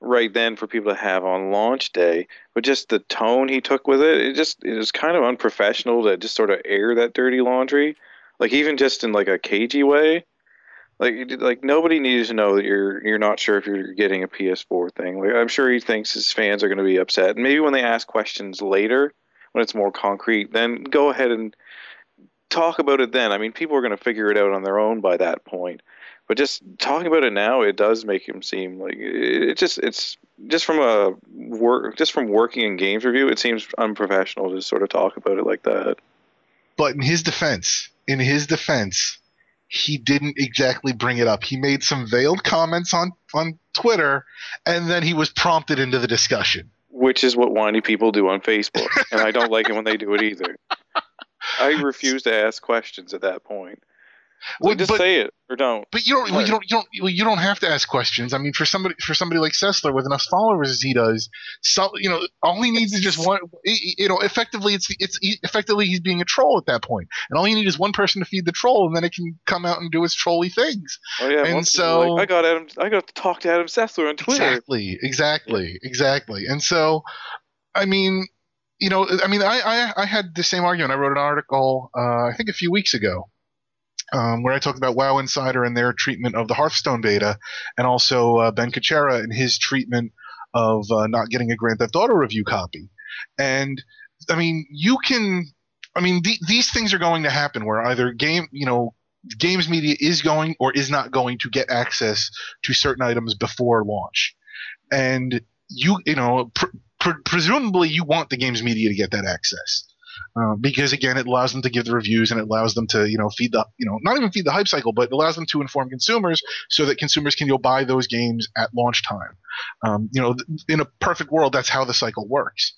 right then for people to have on launch day. But just the tone he took with it, it just it was kind of unprofessional to just sort of air that dirty laundry. Like even just in like a cagey way. Like like nobody needs to know that you're you're not sure if you're getting a PS4 thing. Like I'm sure he thinks his fans are going to be upset. And maybe when they ask questions later, when it's more concrete, then go ahead and talk about it then. I mean, people are going to figure it out on their own by that point. But just talking about it now, it does make him seem like it, it just it's just from a work just from working in games review, it seems unprofessional to sort of talk about it like that. But in his defense, in his defense, he didn't exactly bring it up. He made some veiled comments on on Twitter, and then he was prompted into the discussion. Which is what whiny people do on Facebook, and I don't like it when they do it either. I refuse to ask questions at that point. Well, just but- say it or don't. But you don't, well, you don't, you don't, well, you don't have to ask questions. I mean, for somebody, for somebody like Sessler with enough followers as he does, so you know, all he needs is just one. You know, effectively, it's it's effectively he's being a troll at that point, and all you need is one person to feed the troll, and then it can come out and do its trolly things. Oh yeah, and so- like, I got Adam, I got to talk to Adam Sessler on Twitter. Exactly, exactly, exactly. And so, I mean, you know, I mean, I, I, I had the same argument. I wrote an article, uh, I think a few weeks ago, um, where I talked about WoW Insider and their treatment of the Hearthstone beta, and also uh, Ben Kuchera and his treatment of uh, not getting a Grand Theft Auto review copy. And I mean, you can. I mean, the, these things are going to happen where either game, you know, games media is going or is not going to get access to certain items before launch, and you, you know, pr- pr- presumably you want the games media to get that access. Uh, because again, it allows them to give the reviews and it allows them to, you know, feed the, you know, not even feed the hype cycle, but it allows them to inform consumers so that consumers can go buy those games at launch time. Um, you know, in a perfect world, that's how the cycle works.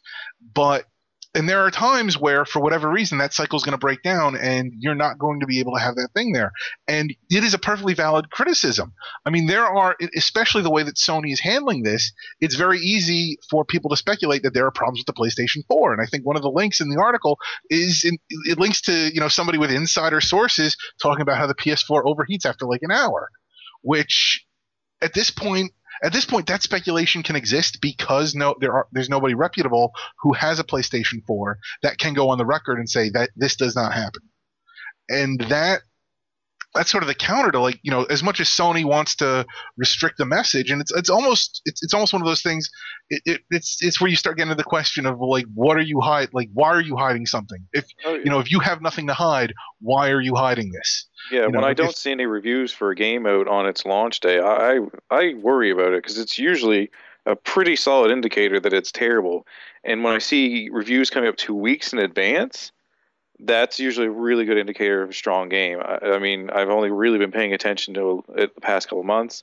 But and there are times where, for whatever reason, that cycle is going to break down, and you're not going to be able to have that thing there. And it is a perfectly valid criticism. I mean, there are, especially the way that Sony is handling this, it's very easy for people to speculate that there are problems with the PlayStation 4. And I think one of the links in the article is in, it links to you know somebody with insider sources talking about how the PS4 overheats after like an hour, which at this point at this point that speculation can exist because no there are there's nobody reputable who has a PlayStation 4 that can go on the record and say that this does not happen. And that that's sort of the counter to like you know as much as Sony wants to restrict the message and it's it's almost it's, it's almost one of those things it, it, it's it's where you start getting to the question of like what are you hide like why are you hiding something if Oh, you know if you have nothing to hide why are you hiding this Yeah, you when know, I don't if- see any reviews for a game out on its launch day, I I, I worry about it because it's usually a pretty solid indicator that it's terrible. And when I see reviews coming up two weeks in advance, that's usually a really good indicator of a strong game. I, I mean, I've only really been paying attention to it the past couple months,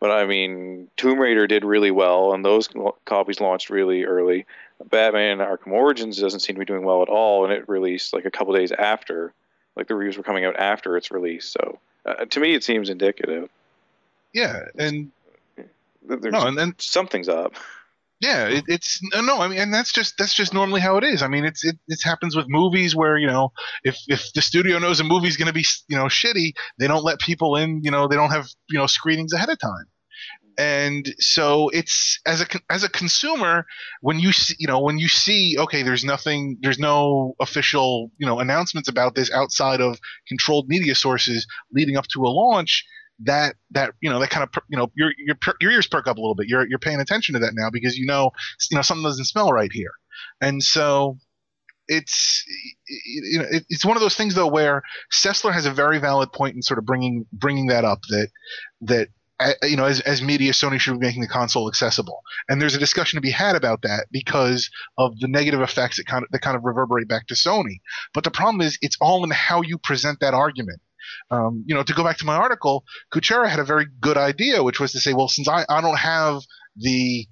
but I mean, Tomb Raider did really well, and those copies launched really early. Batman Arkham Origins doesn't seem to be doing well at all, and it released like a couple days after like the reviews were coming out after its release. So uh, to me, it seems indicative yeah and there's no and then something's up. Yeah, it, it's no. I mean, and that's just that's just normally how it is. I mean, it's it, it happens with movies where you know if if the studio knows a movie's going to be you know shitty, they don't let people in. You know, they don't have you know screenings ahead of time. And so it's as a as a consumer when you see you know when you see okay there's nothing there's no official you know announcements about this outside of controlled media sources leading up to a launch that that you know that kind of you know your your your ears perk up a little bit. You're you're paying attention to that now because you know you know something doesn't smell right here, and so it's you know it's one of those things though where Sessler has a very valid point in sort of bringing bringing that up that that uh, you know, as, as media, Sony should be making the console accessible. And there's a discussion to be had about that because of the negative effects that kind of that kind of reverberate back to Sony. But the problem is, it's all in how you present that argument. Um, you know, to go back to my article, Kuchera had a very good idea, which was to say, well, since I, I don't have the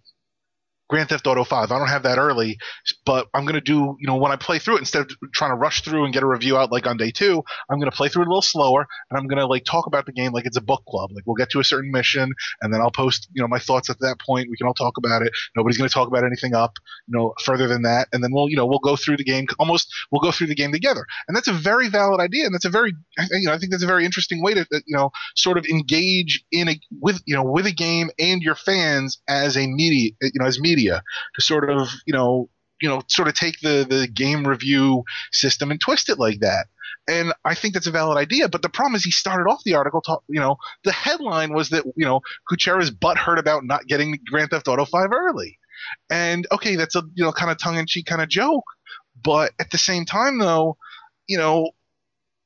Grand Theft Auto 5. I don't have that early, but I'm going to do, you know, when I play through it, instead of trying to rush through and get a review out like on day two, I'm going to play through it a little slower and I'm going to like talk about the game like it's a book club. Like we'll get to a certain mission and then I'll post, you know, my thoughts at that point. We can all talk about it. Nobody's going to talk about anything up, you know, further than that. And then we'll, you know, we'll go through the game almost, we'll go through the game together. And that's a very valid idea. And that's a very, you know, I think that's a very interesting way to, you know, sort of engage in a, with, you know, with a game and your fans as a media, you know, as media to sort sort of you know you know sort of take the the game review system and twist it like that and I think that's a valid idea. But the problem is, he started off the article, talk, you know, the headline was that you know Kuchera's butt hurt about not getting Grand Theft Auto Five early, and okay, that's a you know kind of tongue in cheek kind of joke, but at the same time though, you know,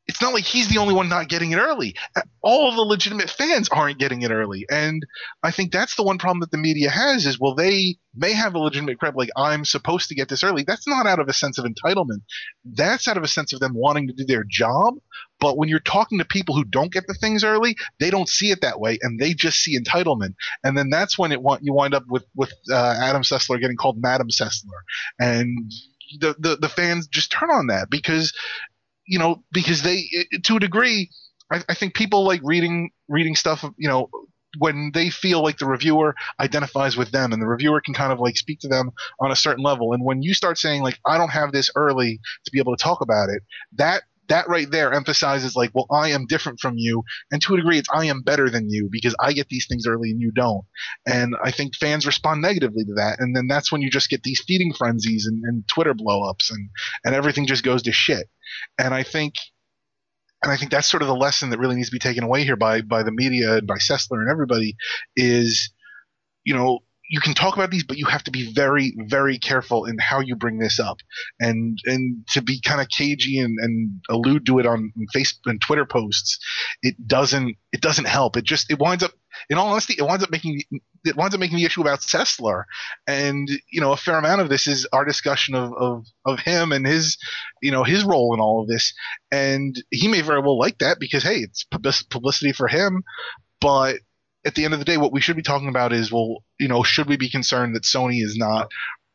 it's not like he's the only one not getting it early. All the legitimate fans aren't getting it early, and I think that's the one problem that the media has is well, they may have a legitimate crap like I'm supposed to get this early. That's not out of a sense of entitlement. That's out of a sense of them wanting to do their job. But when you're talking to people who don't get the things early, they don't see it that way, and they just see entitlement. And then that's when it you wind up with with uh, Adam Sessler getting called Madam Sessler, and the, the the fans just turn on that because you know, because they, to a degree, I, I think people like reading reading stuff, you know, when they feel like the reviewer identifies with them and the reviewer can kind of like speak to them on a certain level. And when you start saying like i don't have this early to be able to talk about it that that right there emphasizes like well i am different from you and to a degree it's i am better than you because i get these things early and you don't. And i think fans respond negatively to that and then that's when you just get these feeding frenzies and, and twitter blowups and and everything just goes to shit. And I think and I think that's sort of the lesson that really needs to be taken away here by by the media and by Sessler and everybody is, you know, you can talk about these, but you have to be very, very careful in how you bring this up, and and to be kind of cagey and, and allude to it on Facebook and Twitter posts, it doesn't it doesn't help. It just it winds up, in all honesty, it winds up making it winds up making the issue about Sessler, and you know a fair amount of this is our discussion of of of him and his you know his role in all of this, and he may very well like that because hey, it's publicity for him, but at the end of the day, what we should be talking about is, well, you know, should we be concerned that Sony is not,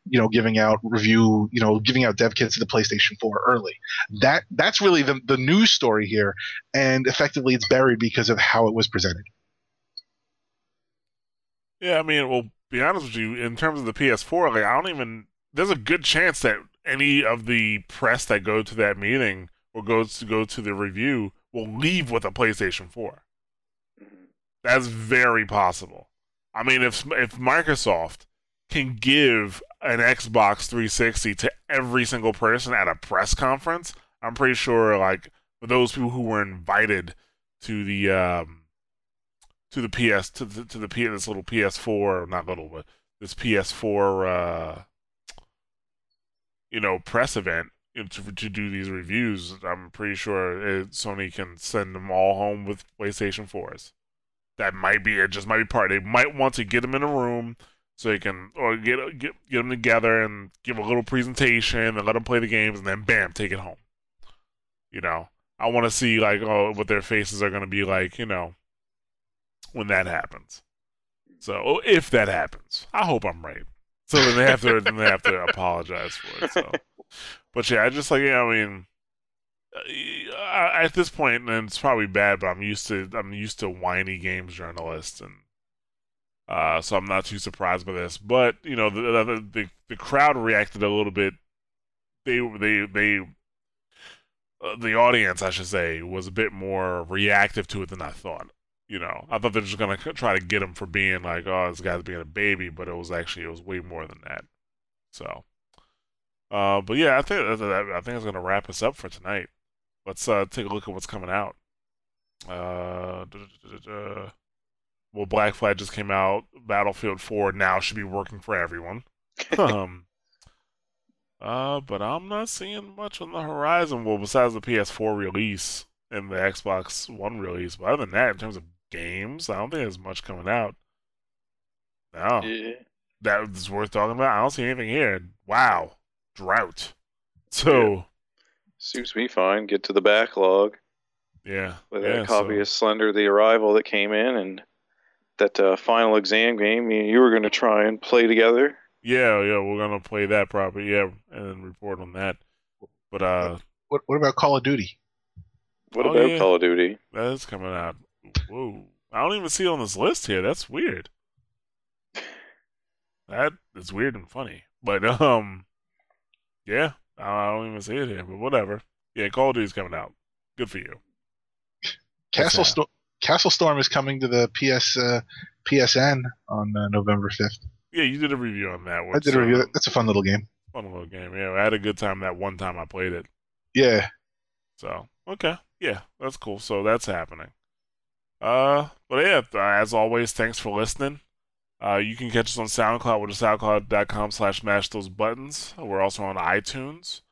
you know, giving out review, you know, giving out dev kits to the PlayStation 4 early? That that's really the the news story here, and effectively, it's buried because of how it was presented. Yeah, I mean, well, be honest with you, in terms of the PS4, like I don't even. There's a good chance that any of the press that go to that meeting or goes to go to the review will leave with a PlayStation 4. That's very possible. I mean, if if Microsoft can give an Xbox 360 to every single person at a press conference, I'm pretty sure like for those people who were invited to the um, to the PS to the, to the P, this little PS4 not little but this PS4 uh, you know press event to to do these reviews, I'm pretty sure it, Sony can send them all home with PlayStation 4s that might be it. Just might be part. They might want to get them in a room so they can or get get get them together and give a little presentation and let them play the games and then bam, take it home. You know, I want to see like oh what their faces are going to be like. You know, when that happens. So oh, if that happens, I hope I'm right. So then they have to then they have to (laughs) apologize for it. So, but yeah, I just like yeah, I mean uh, at this point, and it's probably bad, but I'm used to I'm used to whiny games journalists, and uh, so I'm not too surprised by this. But you know, the the the, the crowd reacted a little bit. They they they uh, the audience, I should say, was a bit more reactive to it than I thought. You know, I thought they were just gonna try to get him for being like, oh, this guy's being a baby, but it was actually it was way more than that. So, uh, but yeah, I think I think it's gonna wrap us up for tonight. Let's uh, take a look at what's coming out. Uh, well, Black Flag just came out. Battlefield 4 now should be working for everyone. (laughs) um, uh, but I'm not seeing much on the horizon. Well, besides the PS4 release and the Xbox One release, but other than that, in terms of games. I don't think there's much coming out. No, Yeah. that worth talking about. I don't see anything here. Wow, drought. So Suits me fine. Get to the backlog. yeah, with yeah. a copy so- of Slender the Arrival that came in and that uh, final exam game you, you were going to try and play together. Yeah, yeah, we're gonna play that properly, yeah, and then report on that. But uh, What what about Call of Duty? What Oh, about yeah. Call of Duty? that is coming out. Whoa, I don't even see it on this list here. That's weird. (laughs) That is weird and funny, but (laughs) um, yeah, I don't even see it here. But whatever. Yeah, Call of Duty's coming out. Good for you. Castle that? Storm. Castle Storm is coming to the PS uh, PSN on uh, November fifth. Yeah, you did a review on that one. I did a review. That's a fun little game. Fun little game. Yeah, I had a good time that one time I played it. Yeah. So okay, yeah, that's cool. So that's happening. Uh, but yeah, uh, as always, thanks for listening. Uh, you can catch us on SoundCloud with soundcloud.com slash mash those buttons. We're also on iTunes.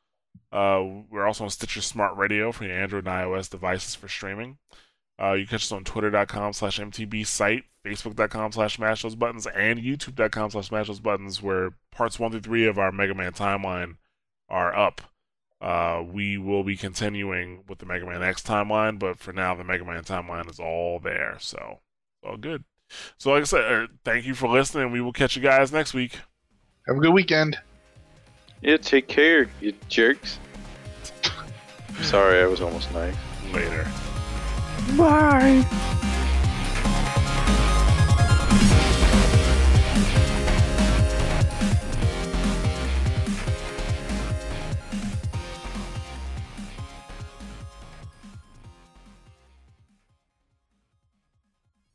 Uh, we're also on Stitcher Smart Radio for your Android and iOS devices for streaming. Uh, you can catch us on twitter.com slash MTB site, facebook.com slash mash those buttons, and youtube.com slash mash those buttons, where parts one through three of our Mega Man timeline are up. Uh, we will be continuing with the Mega Man X timeline, but for now, the Mega Man timeline is all there, so all good. So, like I said, uh, thank you for listening. We will catch you guys next week. Have a good weekend. Yeah, take care, you jerks. (laughs) Sorry, I was almost nice. Later. Bye.